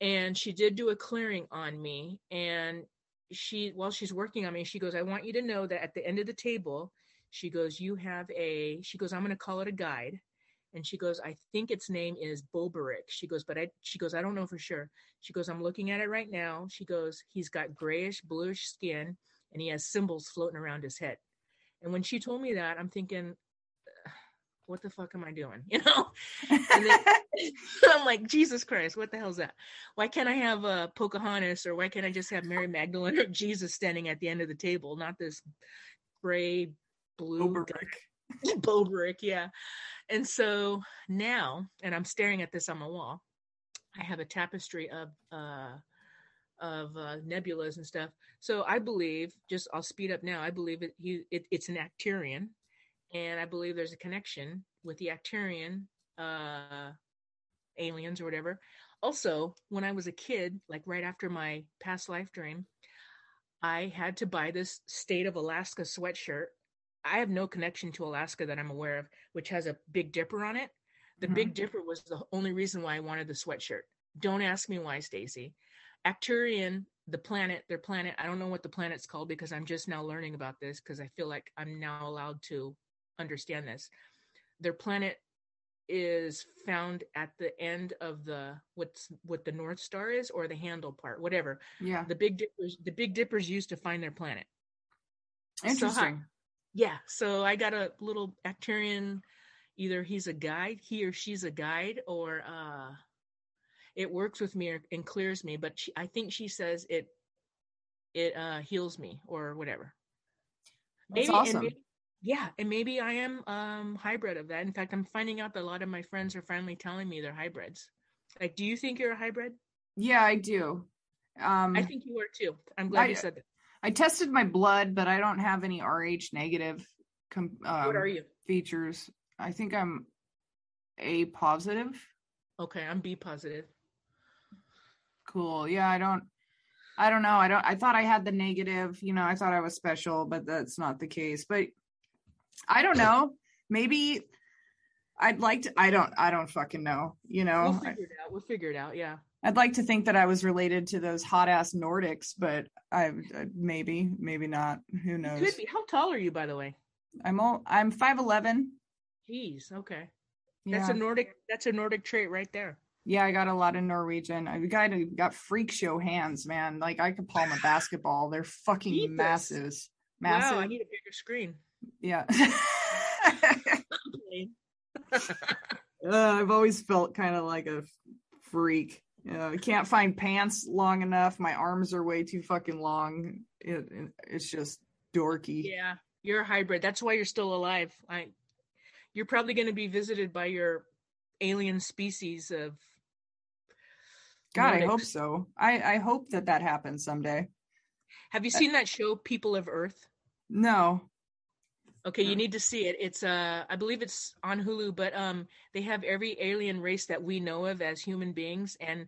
Speaker 2: And she did do a clearing on me and she while she's working on me she goes i want you to know that at the end of the table she goes you have a she goes i'm going to call it a guide and she goes i think its name is boberick she goes but i she goes i don't know for sure. She goes i'm looking at it right now. She goes he's got grayish bluish skin and he has symbols floating around his head. And when she told me that i'm thinking what the fuck am i doing? *laughs* You know? And then *laughs* i'm like jesus christ what the hell's that? Why can't i have uh, pocahontas or why can't i just have mary magdalene or jesus standing at the end of the table not this gray blue
Speaker 1: Oberick. *laughs*
Speaker 2: Boberick, yeah. And so now, and I'm staring at this on my wall. I have a tapestry of uh of uh, nebulas and stuff. So I believe, just I'll speed up now. I believe it, it it's an Arcturian, and I believe there's a connection with the Arcturian uh, aliens or whatever. Also, when I was a kid, like right after my past life dream, I had to buy this State of Alaska sweatshirt. I have no connection to Alaska that I'm aware of, which has a Big Dipper on it. The
Speaker 1: Mhm.
Speaker 2: Big Dipper was the only reason why I wanted the sweatshirt. Don't ask me why, Stacy. Arcturian, the planet, their planet, I don't know what the planet's called because I'm just now learning about this because I feel like I'm now allowed to understand this. Their planet is found at the end of the what's what the North Star is or the handle part, whatever.
Speaker 1: Yeah.
Speaker 2: The Big Dippers, the Big Dippers used to find their planet.
Speaker 1: Interesting.
Speaker 2: Yeah, so I got a little Arcturian. Either he's a guide, he or she's a guide, or uh, it works with me or, and clears me. But she, I think she says it it uh, heals me or whatever.
Speaker 1: That's
Speaker 2: and
Speaker 1: awesome.
Speaker 2: maybe- yeah, and maybe I am um hybrid of that. In fact, I'm finding out that a lot of my friends are finally telling me they're hybrids. Like, do you think you're a hybrid?
Speaker 1: Yeah, I do. Um,
Speaker 2: I think you are too. I'm glad
Speaker 1: I-
Speaker 2: you said that.
Speaker 1: I tested my blood, but I don't have any Rh negative com- um,
Speaker 2: what are you?
Speaker 1: features. I think I'm A positive.
Speaker 2: Okay, I'm B positive.
Speaker 1: Cool. Yeah, I don't. I don't know. I don't. I thought I had the negative. You know, I thought I was special, but that's not the case. But I don't know. Maybe I'd like to. I don't. I don't fucking know. You know,
Speaker 2: We'll figure it out. We'll figure it out. Yeah.
Speaker 1: I'd like to think that I was related to those hot ass Nordics, but I maybe maybe not. Who knows?
Speaker 2: Could be. How tall are you, by the way?
Speaker 1: I'm all. I'm five eleven.
Speaker 2: Jeez. Okay.
Speaker 1: Yeah.
Speaker 2: That's a Nordic. That's a Nordic trait right there.
Speaker 1: Yeah, I got a lot of Norwegian. I got got freak show hands, man. Like I could palm a basketball. They're fucking
Speaker 2: Jesus.
Speaker 1: massive. Massive.
Speaker 2: Wow. I need a bigger screen.
Speaker 1: yeah. *laughs* *laughs* uh, I've always felt kind of like a freak. You know, I can't find pants long enough. My arms are way too fucking long. It, it- it's just dorky.
Speaker 2: yeah. You're a hybrid. That's why you're still alive. I. You're probably going to be visited by your alien species of.
Speaker 1: God, I hope so. I I hope that that happens someday.
Speaker 2: Have you seen that show, People of Earth?
Speaker 1: No.
Speaker 2: Okay, you need to see it. It's uh I believe it's on Hulu, but um they have every alien race that we know of as human beings and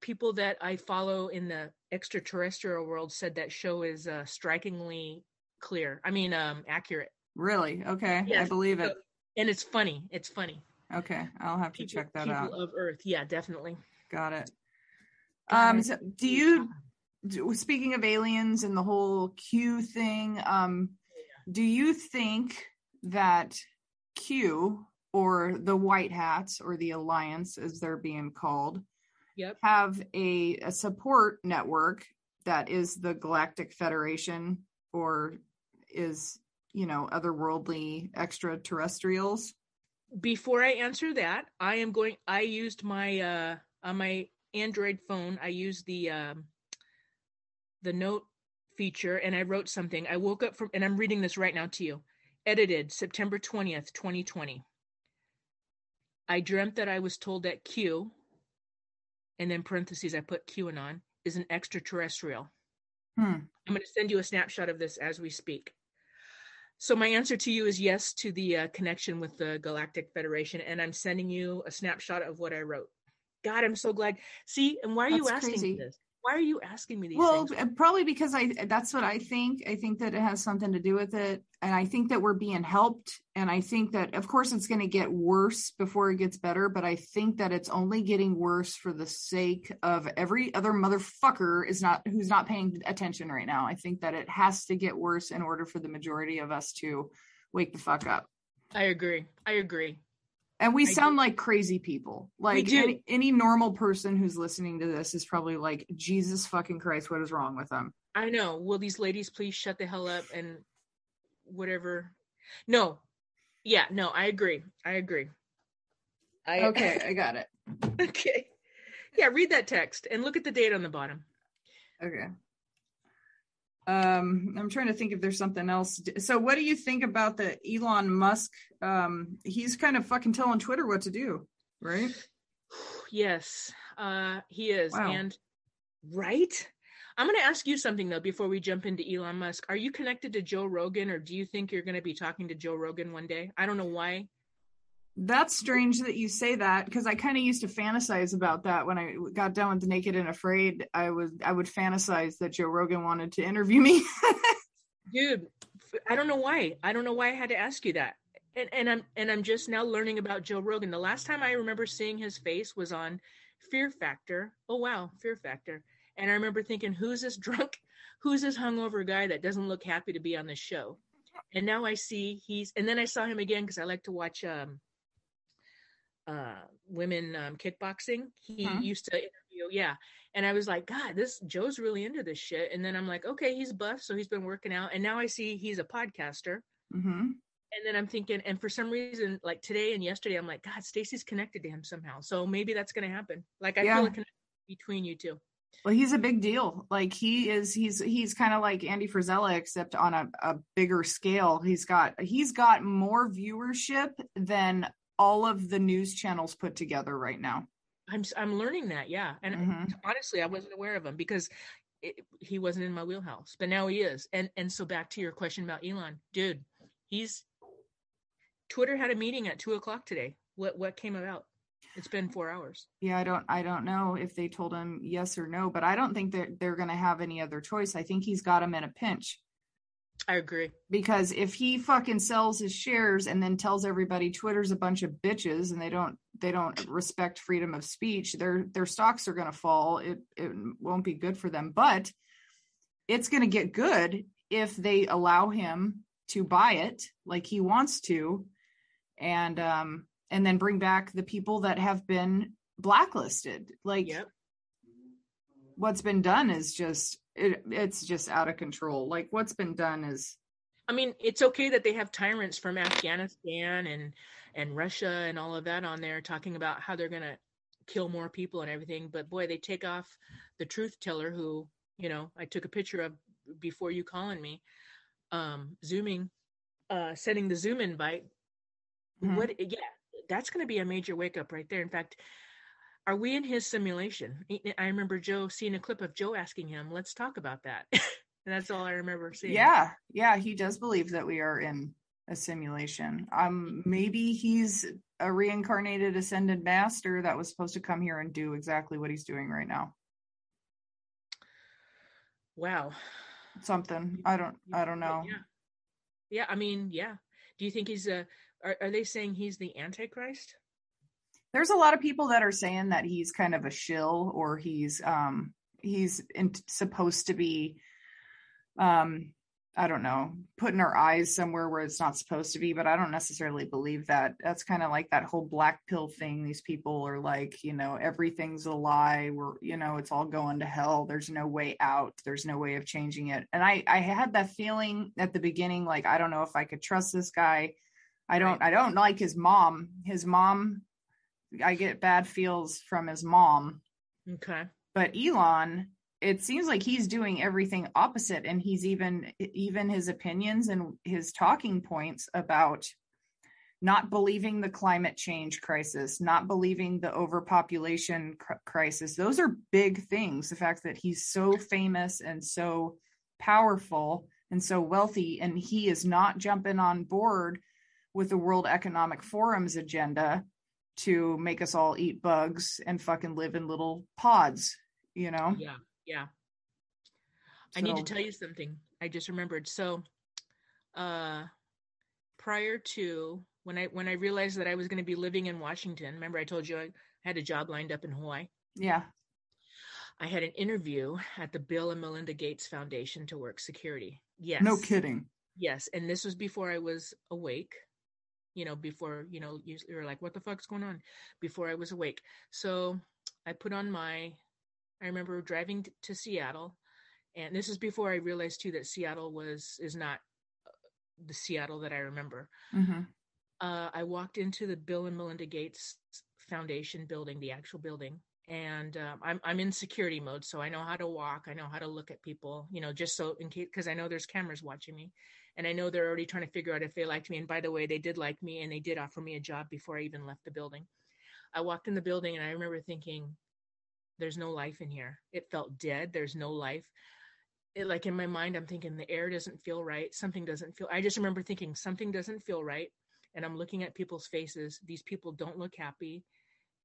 Speaker 2: people that I follow in the extraterrestrial world said that show is uh strikingly clear. I mean um accurate.
Speaker 1: Really? Okay. I believe it.
Speaker 2: And it's funny. It's funny.
Speaker 1: Okay. I'll have to
Speaker 2: People,
Speaker 1: check that
Speaker 2: people
Speaker 1: out.
Speaker 2: of Earth. Yeah, definitely.
Speaker 1: Got it. Um, so do you, speaking of aliens and the whole Q thing, um, do you think that Q or the White Hats or the Alliance, as they're being called,
Speaker 2: Yep.
Speaker 1: have a, a support network that is the Galactic Federation or is, you know, otherworldly extraterrestrials?
Speaker 2: Before I answer that, I am going. I used my uh on my Android phone. I used the um the note feature, and I wrote something. I woke up from, and I'm reading this right now to you. Edited September twentieth, twenty twenty. I dreamt that I was told that Q, and then parentheses I put QAnon is an extraterrestrial.
Speaker 1: Hmm.
Speaker 2: I'm going to send you a snapshot of this as we speak. So my answer to you is yes to the uh, connection with the Galactic Federation, and I'm sending you a snapshot of what I wrote. God, I'm so glad. See, and why are you asking
Speaker 1: crazy.
Speaker 2: me this? Why are you asking me these
Speaker 1: Well,
Speaker 2: things?
Speaker 1: probably because I that's what I think. I think that it has something to do with it. And I think that we're being helped. And I think that of course it's going to get worse before it gets better, but I think that it's only getting worse for the sake of every other motherfucker is not who's not paying attention right now. I think that it has to get worse in order for the majority of us to wake the fuck up.
Speaker 2: I agree. I agree.
Speaker 1: And we
Speaker 2: I
Speaker 1: sound like crazy people. Like any, any normal person who's listening to this is probably like, Jesus fucking Christ, what is wrong with them?
Speaker 2: I know. Will these ladies please shut the hell up and whatever? No. Yeah, no, I agree. I agree. I
Speaker 1: Okay, *laughs* I got it.
Speaker 2: okay. Yeah, read that text and look at the date on the bottom.
Speaker 1: Okay. Um, I'm trying to think if there's something else. So, what do you think about the Elon Musk? Um, he's kind of fucking telling Twitter what to do, right?
Speaker 2: Yes, uh, he is.
Speaker 1: Wow.
Speaker 2: And right? I'm going to ask you something though before we jump into Elon Musk. Are you connected to Joe Rogan or do you think you're going to be talking to Joe Rogan one day? I don't know why.
Speaker 1: That's strange that you say that because I kind of used to fantasize about that when I got done with the Naked and Afraid. I was I would fantasize that Joe Rogan wanted to interview me. *laughs*
Speaker 2: Dude, I don't know why. I don't know why I had to ask you that. And and I'm and I'm just now learning about Joe Rogan. The last time I remember seeing his face was on Fear Factor. Oh wow, Fear Factor. And I remember thinking, who's this drunk, *laughs* who's this hungover guy that doesn't look happy to be on this show? And now I see he's and then I saw him again because I like to watch um uh women um kickboxing. He
Speaker 1: Huh.
Speaker 2: used to interview, yeah. And I was like, God, this Joe's really into this shit. And then I'm like, okay, he's buff, so he's been working out. And now I see he's a podcaster.
Speaker 1: hmm
Speaker 2: And then I'm thinking, and for some reason, like today and yesterday, I'm like, God, Stacy's connected to him somehow. So maybe that's gonna happen. Like I
Speaker 1: Yeah.
Speaker 2: feel a connection between you two.
Speaker 1: Well, he's a big deal. Like he is, he's he's kind of like Andy Frisella, except on a, a bigger scale. He's got he's got more viewership than all of the news channels put together right now.
Speaker 2: I'm I'm learning that, yeah. And
Speaker 1: Mhm.
Speaker 2: honestly, I wasn't aware of him because it, he wasn't in my wheelhouse, but now he is. And and so back to your question about Elon, dude, he's Twitter had a meeting at two o'clock today. What what came about? It's been four hours.
Speaker 1: Yeah, I don't I don't know if they told him yes or no, but I don't think that they're going to have any other choice. I think he's got him in a pinch
Speaker 2: I agree.
Speaker 1: because if he fucking sells his shares and then tells everybody Twitter's a bunch of bitches and they don't they don't respect freedom of speech, their their stocks are going to fall. It it won't be good for them, but it's going to get good if they allow him to buy it like he wants to and um and then bring back the people that have been blacklisted. Like
Speaker 2: Yep.
Speaker 1: What's been done is just it, it's just out of control. Like what's been done is
Speaker 2: I mean, it's okay that they have tyrants from Afghanistan and and Russia and all of that on there talking about how they're gonna kill more people and everything. But boy, they take off the truth teller who, you know, I took a picture of before you calling me, um, zooming, uh, sending the Zoom invite.
Speaker 1: Mhm.
Speaker 2: What? Yeah, that's gonna be a major wake up right there. In fact, are we in his simulation? I- remember Joe seeing a clip of Joe asking him, "Let's talk about that." *laughs* and that's all I remember seeing.
Speaker 1: Yeah, yeah, he does believe that we are in a simulation. Um, maybe he's a reincarnated ascended master that was supposed to come here and do exactly what he's doing right now.
Speaker 2: Wow.
Speaker 1: Something I don't, I don't know.
Speaker 2: Yeah. Yeah, I mean, yeah. Do you think he's a? Are, are they saying he's the Antichrist?
Speaker 1: There's a lot of people that are saying that he's kind of a shill or he's um he's in, supposed to be um I don't know, putting our eyes somewhere where it's not supposed to be, but I don't necessarily believe that. That's kind of like that whole black pill thing. These people are like, you know, everything's a lie. We're, you know, it's all going to hell. There's no way out. There's no way of changing it. And I, I had that feeling at the beginning, like, I don't know if I could trust this guy. I don't, I don't like his mom. His mom, I get bad feels from his mom.
Speaker 2: Okay.
Speaker 1: But Elon, it seems like he's doing everything opposite and he's even even his opinions and his talking points about not believing the climate change crisis not believing the overpopulation cr- crisis those are big things the fact that he's so famous and so powerful and so wealthy and he is not jumping on board with the world economic forum's agenda to make us all eat bugs and fucking live in little pods you know
Speaker 2: yeah yeah. I need to tell you something. I just remembered. So, uh, prior to when I when I realized that I was going to be living in Washington, remember I told you I had a job lined up in Hawaii.
Speaker 1: Yeah.
Speaker 2: I had an interview at the Bill and Melinda Gates Foundation to work security. Yes.
Speaker 1: No kidding.
Speaker 2: Yes, and this was before I was awake. You know, before you know, you, you were like, "What the fuck's going on?" Before I was awake, so I put on my I remember driving to Seattle, and this is before I realized too that Seattle was is not uh, the Seattle that I remember.
Speaker 1: Mm-hmm.
Speaker 2: Uh, I walked into the Bill and Melinda Gates Foundation building, the actual building, and um, I'm I'm in security mode, so I know how to walk, I know how to look at people, you know, just so in case because I know there's cameras watching me, and I know they're already trying to figure out if they liked me. And by the way, they did like me, and they did offer me a job before I even left the building. I walked in the building, and I remember thinking, there's no life in here. It felt dead. There's no life. It, like in my mind, I'm thinking the air doesn't feel right. Something doesn't feel. I just remember thinking something doesn't feel right. And I'm looking at people's faces. These people don't look happy.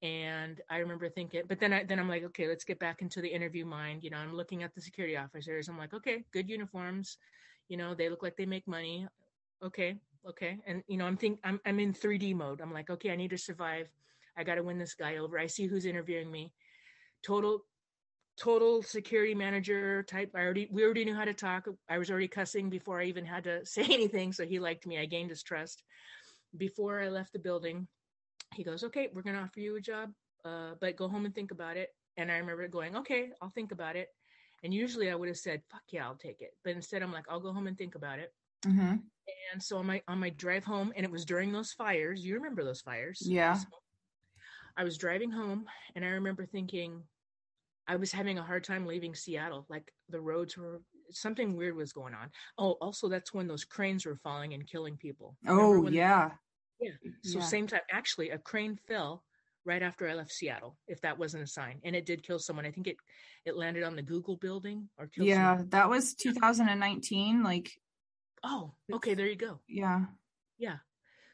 Speaker 2: And I remember thinking, but then I then I'm like, okay, let's get back into the interview mind. You know, I'm looking at the security officers. I'm like, okay, good uniforms. You know, they look like they make money. Okay, okay. And you know, I'm think I'm I'm in 3D mode. I'm like, okay, I need to survive. I got to win this guy over. I see who's interviewing me total total security manager type. I already we already knew how to talk. I was already cussing before I even had to *laughs* say anything, so he liked me. I gained his trust. Before I left the building, he goes, "Okay, we're gonna offer you a job, uh, but go home and think about it." And I remember going, "Okay, I'll think about it." And usually I would have said, "Fuck yeah, I'll take it," but instead I'm like, "I'll go home and think about it."
Speaker 1: Mm-hmm.
Speaker 2: And so on my on my drive home, and it was during those fires. You remember those fires?
Speaker 1: Yeah.
Speaker 2: I was driving home and I remember thinking I was having a hard time leaving Seattle. Like the roads were something weird was going on. Oh, also that's when those cranes were falling and killing people.
Speaker 1: Oh yeah.
Speaker 2: They, yeah. So yeah. same time actually a crane fell right after I left Seattle, if that wasn't a sign. And it did kill someone. I think it it landed on the Google building or killed
Speaker 1: Yeah,
Speaker 2: someone.
Speaker 1: that was 2019 like
Speaker 2: Oh, okay, there you go.
Speaker 1: Yeah.
Speaker 2: Yeah.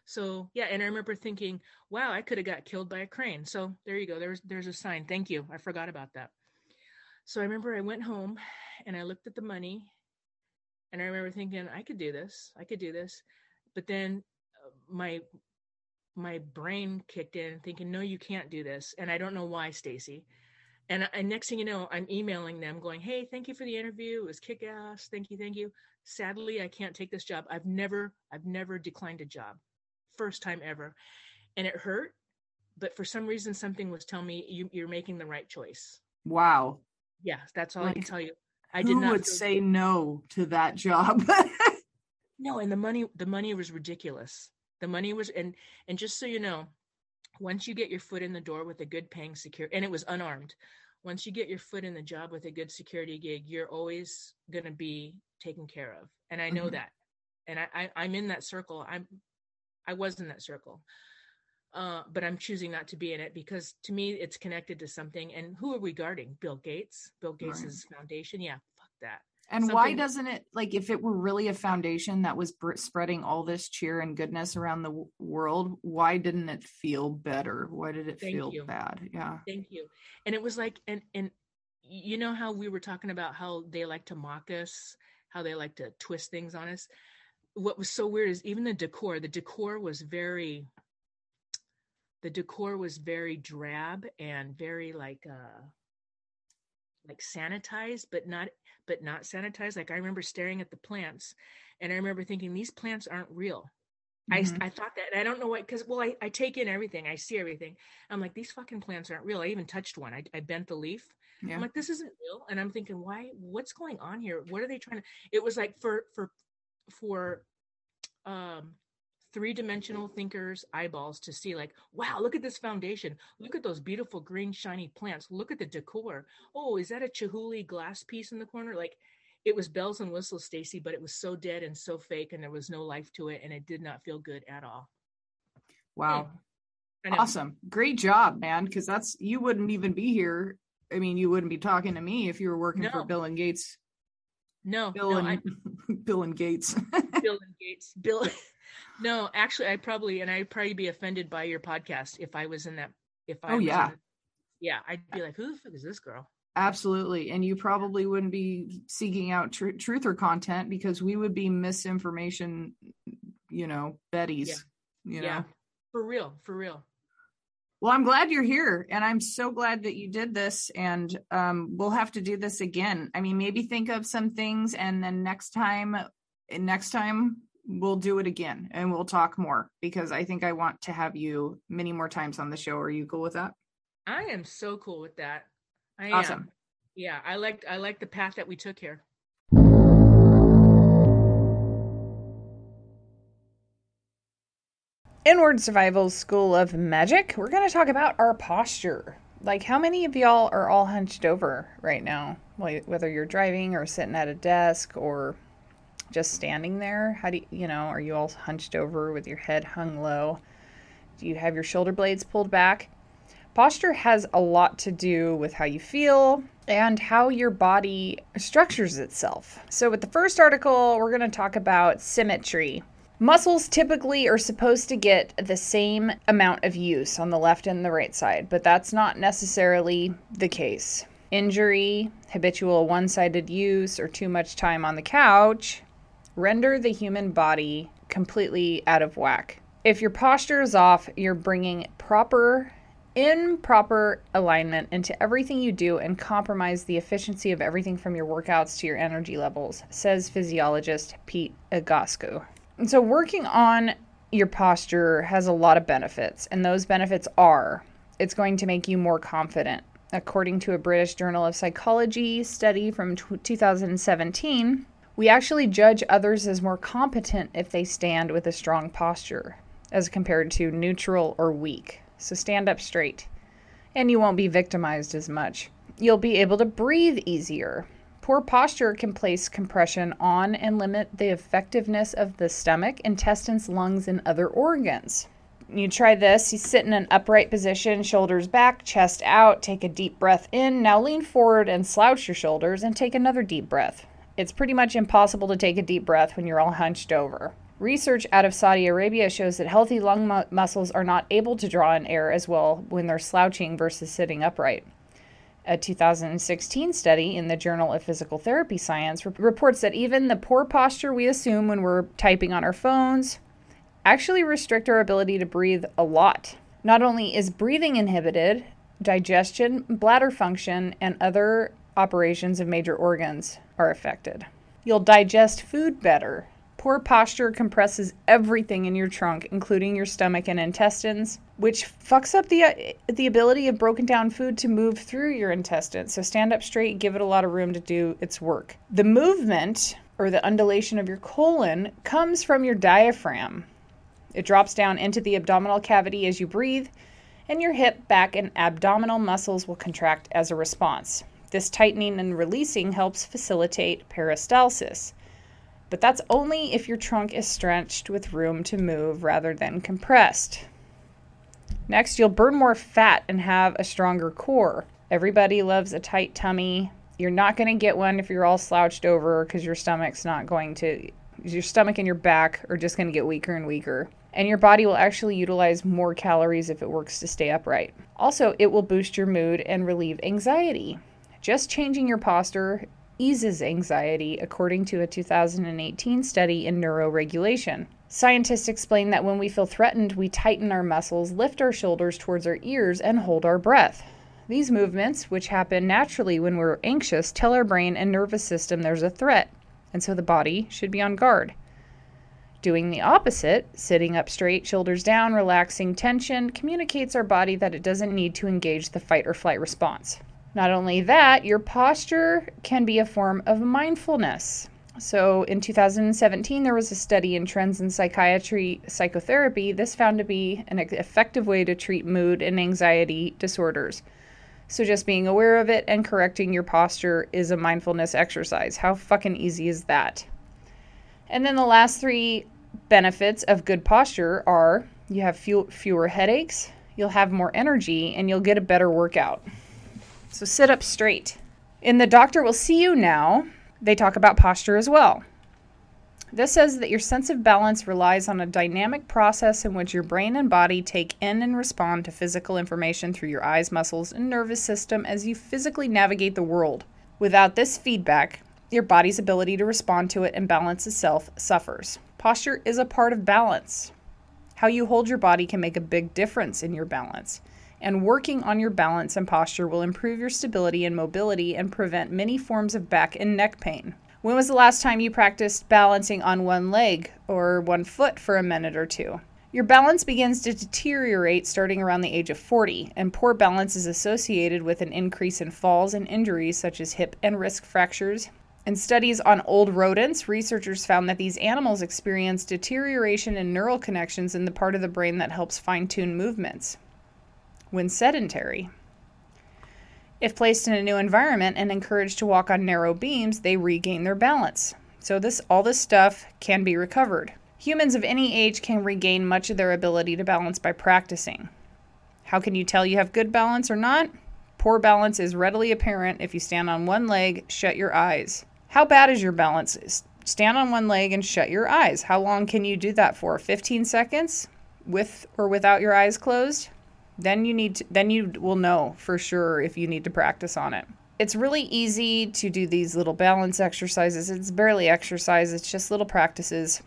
Speaker 2: So yeah, and I remember thinking, wow, I could have got killed by a crane. So there you go. There's there's a sign. Thank you. I forgot about that. So I remember I went home and I looked at the money and I remember thinking, I could do this. I could do this. But then uh, my my brain kicked in thinking, no, you can't do this. And I don't know why, Stacy. And, and next thing you know, I'm emailing them going, Hey, thank you for the interview. It was kick ass. Thank you. Thank you. Sadly, I can't take this job. I've never, I've never declined a job first time ever. And it hurt, but for some reason, something was telling me you, you're making the right choice.
Speaker 1: Wow.
Speaker 2: Yeah, that's all like, I can tell you. I
Speaker 1: did not would say no to that job. *laughs*
Speaker 2: no, and the money the money was ridiculous. The money was and and just so you know, once you get your foot in the door with a good paying secure and it was unarmed. Once you get your foot in the job with a good security gig, you're always gonna be taken care of. And I know mm-hmm. that. And I, I I'm in that circle. I'm I was in that circle. Uh, but I'm choosing not to be in it because to me it's connected to something. And who are we guarding? Bill Gates, Bill Gates's right. foundation. Yeah, fuck that.
Speaker 1: And something- why doesn't it like if it were really a foundation that was br- spreading all this cheer and goodness around the w- world? Why didn't it feel better? Why did it Thank feel you. bad? Yeah.
Speaker 2: Thank you. And it was like, and and you know how we were talking about how they like to mock us, how they like to twist things on us what was so weird is even the decor the decor was very the decor was very drab and very like uh like sanitized but not but not sanitized. Like i remember staring at the plants and i remember thinking these plants aren't real.
Speaker 3: Mhm.
Speaker 2: I, I thought that i don't know why because well I, I take in everything i see everything. I'm like these fucking plants aren't real. I even touched one. I, I bent the leaf.
Speaker 3: Yeah.
Speaker 2: i'm like this isn't real. And i'm thinking why what's going on here? What are they trying to it was like for for for um three-dimensional thinkers eyeballs to see like wow look at this foundation look at those beautiful green shiny plants look at the decor oh is that a chihuly glass piece in the corner like it was bells and whistles stacy but it was so dead and so fake and there was no life to it and it did not feel good at all
Speaker 3: wow.
Speaker 2: I.
Speaker 3: Awesome. Great job, man. Because that's, you wouldn't even be here. I mean, you wouldn't be talking to me if you were working for Bill and Gates.
Speaker 2: no
Speaker 3: Bill
Speaker 2: no,
Speaker 3: and
Speaker 2: I, *laughs*
Speaker 3: Bill and Gates.
Speaker 2: bill and gates bill *laughs* no actually i'd probably and i'd probably be offended by your podcast if i was in that if i
Speaker 3: Oh,
Speaker 2: was
Speaker 3: yeah.
Speaker 2: in- yeah i'd be like who the fuck is this girl
Speaker 3: Absolutely. And you probably wouldn't be seeking out tr- truth or content because we would be misinformation, you know, Betty's, you know.
Speaker 2: yeah for real for real
Speaker 3: Well, I'm glad you're here and I'm so glad that you did this and um we'll have to do this again. I mean, maybe think of some things and then next time next time we'll do it again and we'll talk more because I think I want to have you many more times on the show. Are you cool with that?
Speaker 2: i am so cool with that i
Speaker 3: Awesome.
Speaker 2: am yeah i liked i like the path that we took here
Speaker 1: Inward Survival School of Magic, we're going to talk about our posture. Like, how many of y'all are all hunched over right now? Whether you're driving or sitting at a desk or just standing there? How do you, you know, are you all hunched over with your head hung low? Do you have your shoulder blades pulled back? Posture has a lot to do with how you feel and how your body structures itself. So, with the first article, we're going to talk about symmetry. Muscles typically are supposed to get the same amount of use on the left and the right side, but that's not necessarily the case. Injury, habitual one sided use, or too much time on the couch render the human body completely out of whack. If your posture is off, you're bringing proper improper alignment into everything you do and compromise the efficiency of everything from your workouts to your energy levels, says physiologist Pete Egoscue. And so, working on your posture has a lot of benefits, and those benefits are it's going to make you more confident. According to a British Journal of Psychology study from tw 2017, we actually judge others as more competent if they stand with a strong posture, as compared to neutral or weak. So stand up straight, and you won't be victimized as much. You'll be able to breathe easier. Poor posture can place compression on and limit the effectiveness of the stomach, intestines, lungs, and other organs. You try this. You sit in an upright position, shoulders back, chest out. Take a deep breath in. Now lean forward and slouch your shoulders and take another deep breath. It's pretty much impossible to take a deep breath when you're all hunched over. Research out of Saudi Arabia shows that healthy lung mu- muscles are not able to draw in air as well when they're slouching versus sitting upright. A 2016 study in the Journal of Physical Therapy Science re- reports that even the poor posture we assume when we're typing on our phones actually restrict our ability to breathe a lot. Not only is breathing inhibited, digestion, bladder function, and other operations of major organs are affected. You'll digest food better. Poor posture compresses everything in your trunk, including your stomach and intestines, which fucks up the the ability of broken down food to move through your intestines. So stand up straight, give it a lot of room to do its work. The movement or the undulation of your colon comes from your diaphragm. It drops down into the abdominal cavity as you breathe, and your hip, back, and abdominal muscles will contract as a response. This tightening and releasing helps facilitate peristalsis. But that's only if your trunk is stretched with room to move rather than compressed. Next, you'll burn more fat and have a stronger core. Everybody loves a tight tummy. You're not going to get one if you're all slouched over because your stomach's not going to, your stomach and your back are just going to get weaker and weaker. And your body will actually utilize more calories if it works to stay upright. Also, it will boost your mood and relieve anxiety. Just changing your posture eases anxiety, according to a 2018 study in neuroregulation. Scientists explain that when we feel threatened, we tighten our muscles, lift our shoulders towards our ears, and hold our breath. These movements, which happen naturally when we're anxious, tell our brain and nervous system there's a threat, and so the body should be on guard. Doing the opposite, sitting up straight, shoulders down, relaxing tension, communicates our body that it doesn't need to engage the fight or flight response. Not only that, your posture can be a form of mindfulness. So in 2017, there was a study in Trends in Psychiatry Psychotherapy. This found to be an effective way to treat mood and anxiety disorders. So just being aware of it and correcting your posture is a mindfulness exercise. How fucking easy is that? And then the last three benefits of good posture are you have few, fewer headaches, you'll have more energy, and you'll get a better workout. So sit up straight. In The Doctor Will See You Now, they talk about posture as well. This says that your sense of balance relies on a dynamic process in which your brain and body take in and respond to physical information through your eyes, muscles, and nervous system as you physically navigate the world. Without this feedback, your body's ability to respond to it and balance itself suffers. Posture is a part of balance. How you hold your body can make a big difference in your balance and working on your balance and posture will improve your stability and mobility and prevent many forms of back and neck pain. When was the last time you practiced balancing on one leg or one foot for a minute or two? Your balance begins to deteriorate starting around the age of 40, and poor balance is associated with an increase in falls and injuries such as hip and wrist fractures. In studies on old rodents, researchers found that these animals experience deterioration in neural connections in the part of the brain that helps fine tune movements when sedentary. If placed in a new environment and encouraged to walk on narrow beams, they regain their balance. So this all this stuff can be recovered. Humans of any age can regain much of their ability to balance by practicing. How can you tell you have good balance or not? Poor balance is readily apparent if you stand on one leg, shut your eyes. How bad is your balance? Stand on one leg and shut your eyes. How long can you do that for? 15 seconds with or without your eyes closed? Then you need to, then you will know for sure if you need to practice on it. It's really easy to do these little balance exercises. It's barely exercise it's just little practices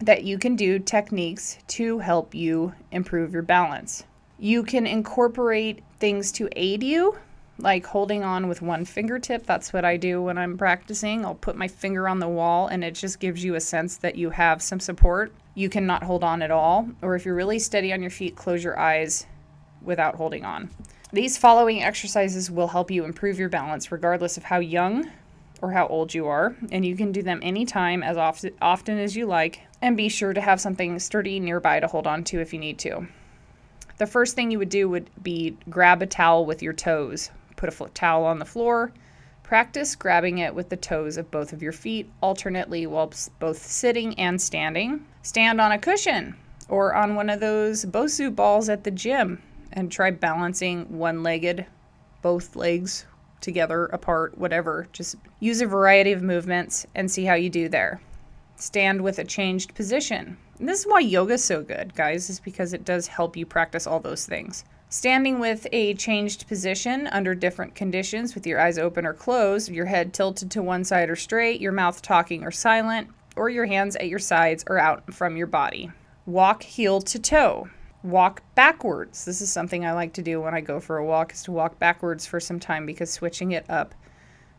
Speaker 1: that you can do techniques to help you improve your balance. You can incorporate things to aid you like holding on with one fingertip. That's what i do when i'm practicing. I'll put my finger on the wall and it just gives you a sense that you have some support. You cannot hold on at all or if you're really steady on your feet close your eyes without holding on. These following exercises will help you improve your balance regardless of how young or how old you are, and you can do them anytime as often, often as you like, and be sure to have something sturdy nearby to hold on to if you need to. The first thing you would do would be grab a towel with your toes. Put a towel on the floor. Practice grabbing it with the toes of both of your feet alternately while both sitting and standing. Stand on a cushion or on one of those Bosu balls at the gym and try balancing one legged, both legs together, apart, whatever. Just use a variety of movements and see how you do there. Stand with a changed position. And this is why yoga is so good, guys, is because it does help you practice all those things. Standing with a changed position under different conditions with your eyes open or closed, your head tilted to one side or straight, your mouth talking or silent, or your hands at your sides or out from your body. Walk heel to toe walk backwards. This is something I like to do when I go for a walk is to walk backwards for some time because switching it up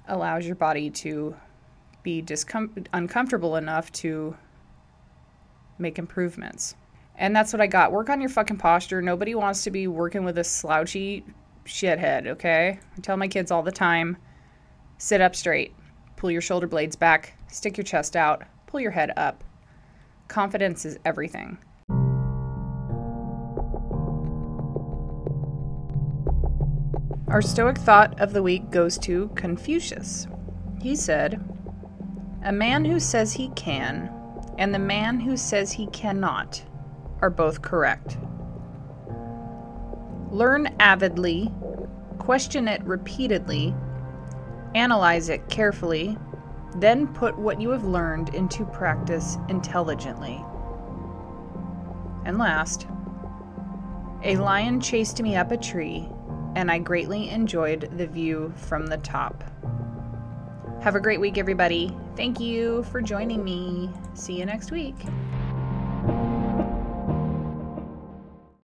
Speaker 1: allows your body to be discom- uncomfortable enough to make improvements. And that's what I got. Work on your fucking posture. Nobody wants to be working with a slouchy shithead, okay? I tell my kids all the time sit up straight, pull your shoulder blades back, stick your chest out, pull your head up. Confidence is everything. Our Stoic thought of the week goes to Confucius. He said, A man who says he can and the man who says he cannot are both correct. Learn avidly, question it repeatedly, analyze it carefully, then put what you have learned into practice intelligently. And last, a lion chased me up a tree and I greatly enjoyed the view from the top. Have a great week, everybody. Thank you for joining me. See you next week.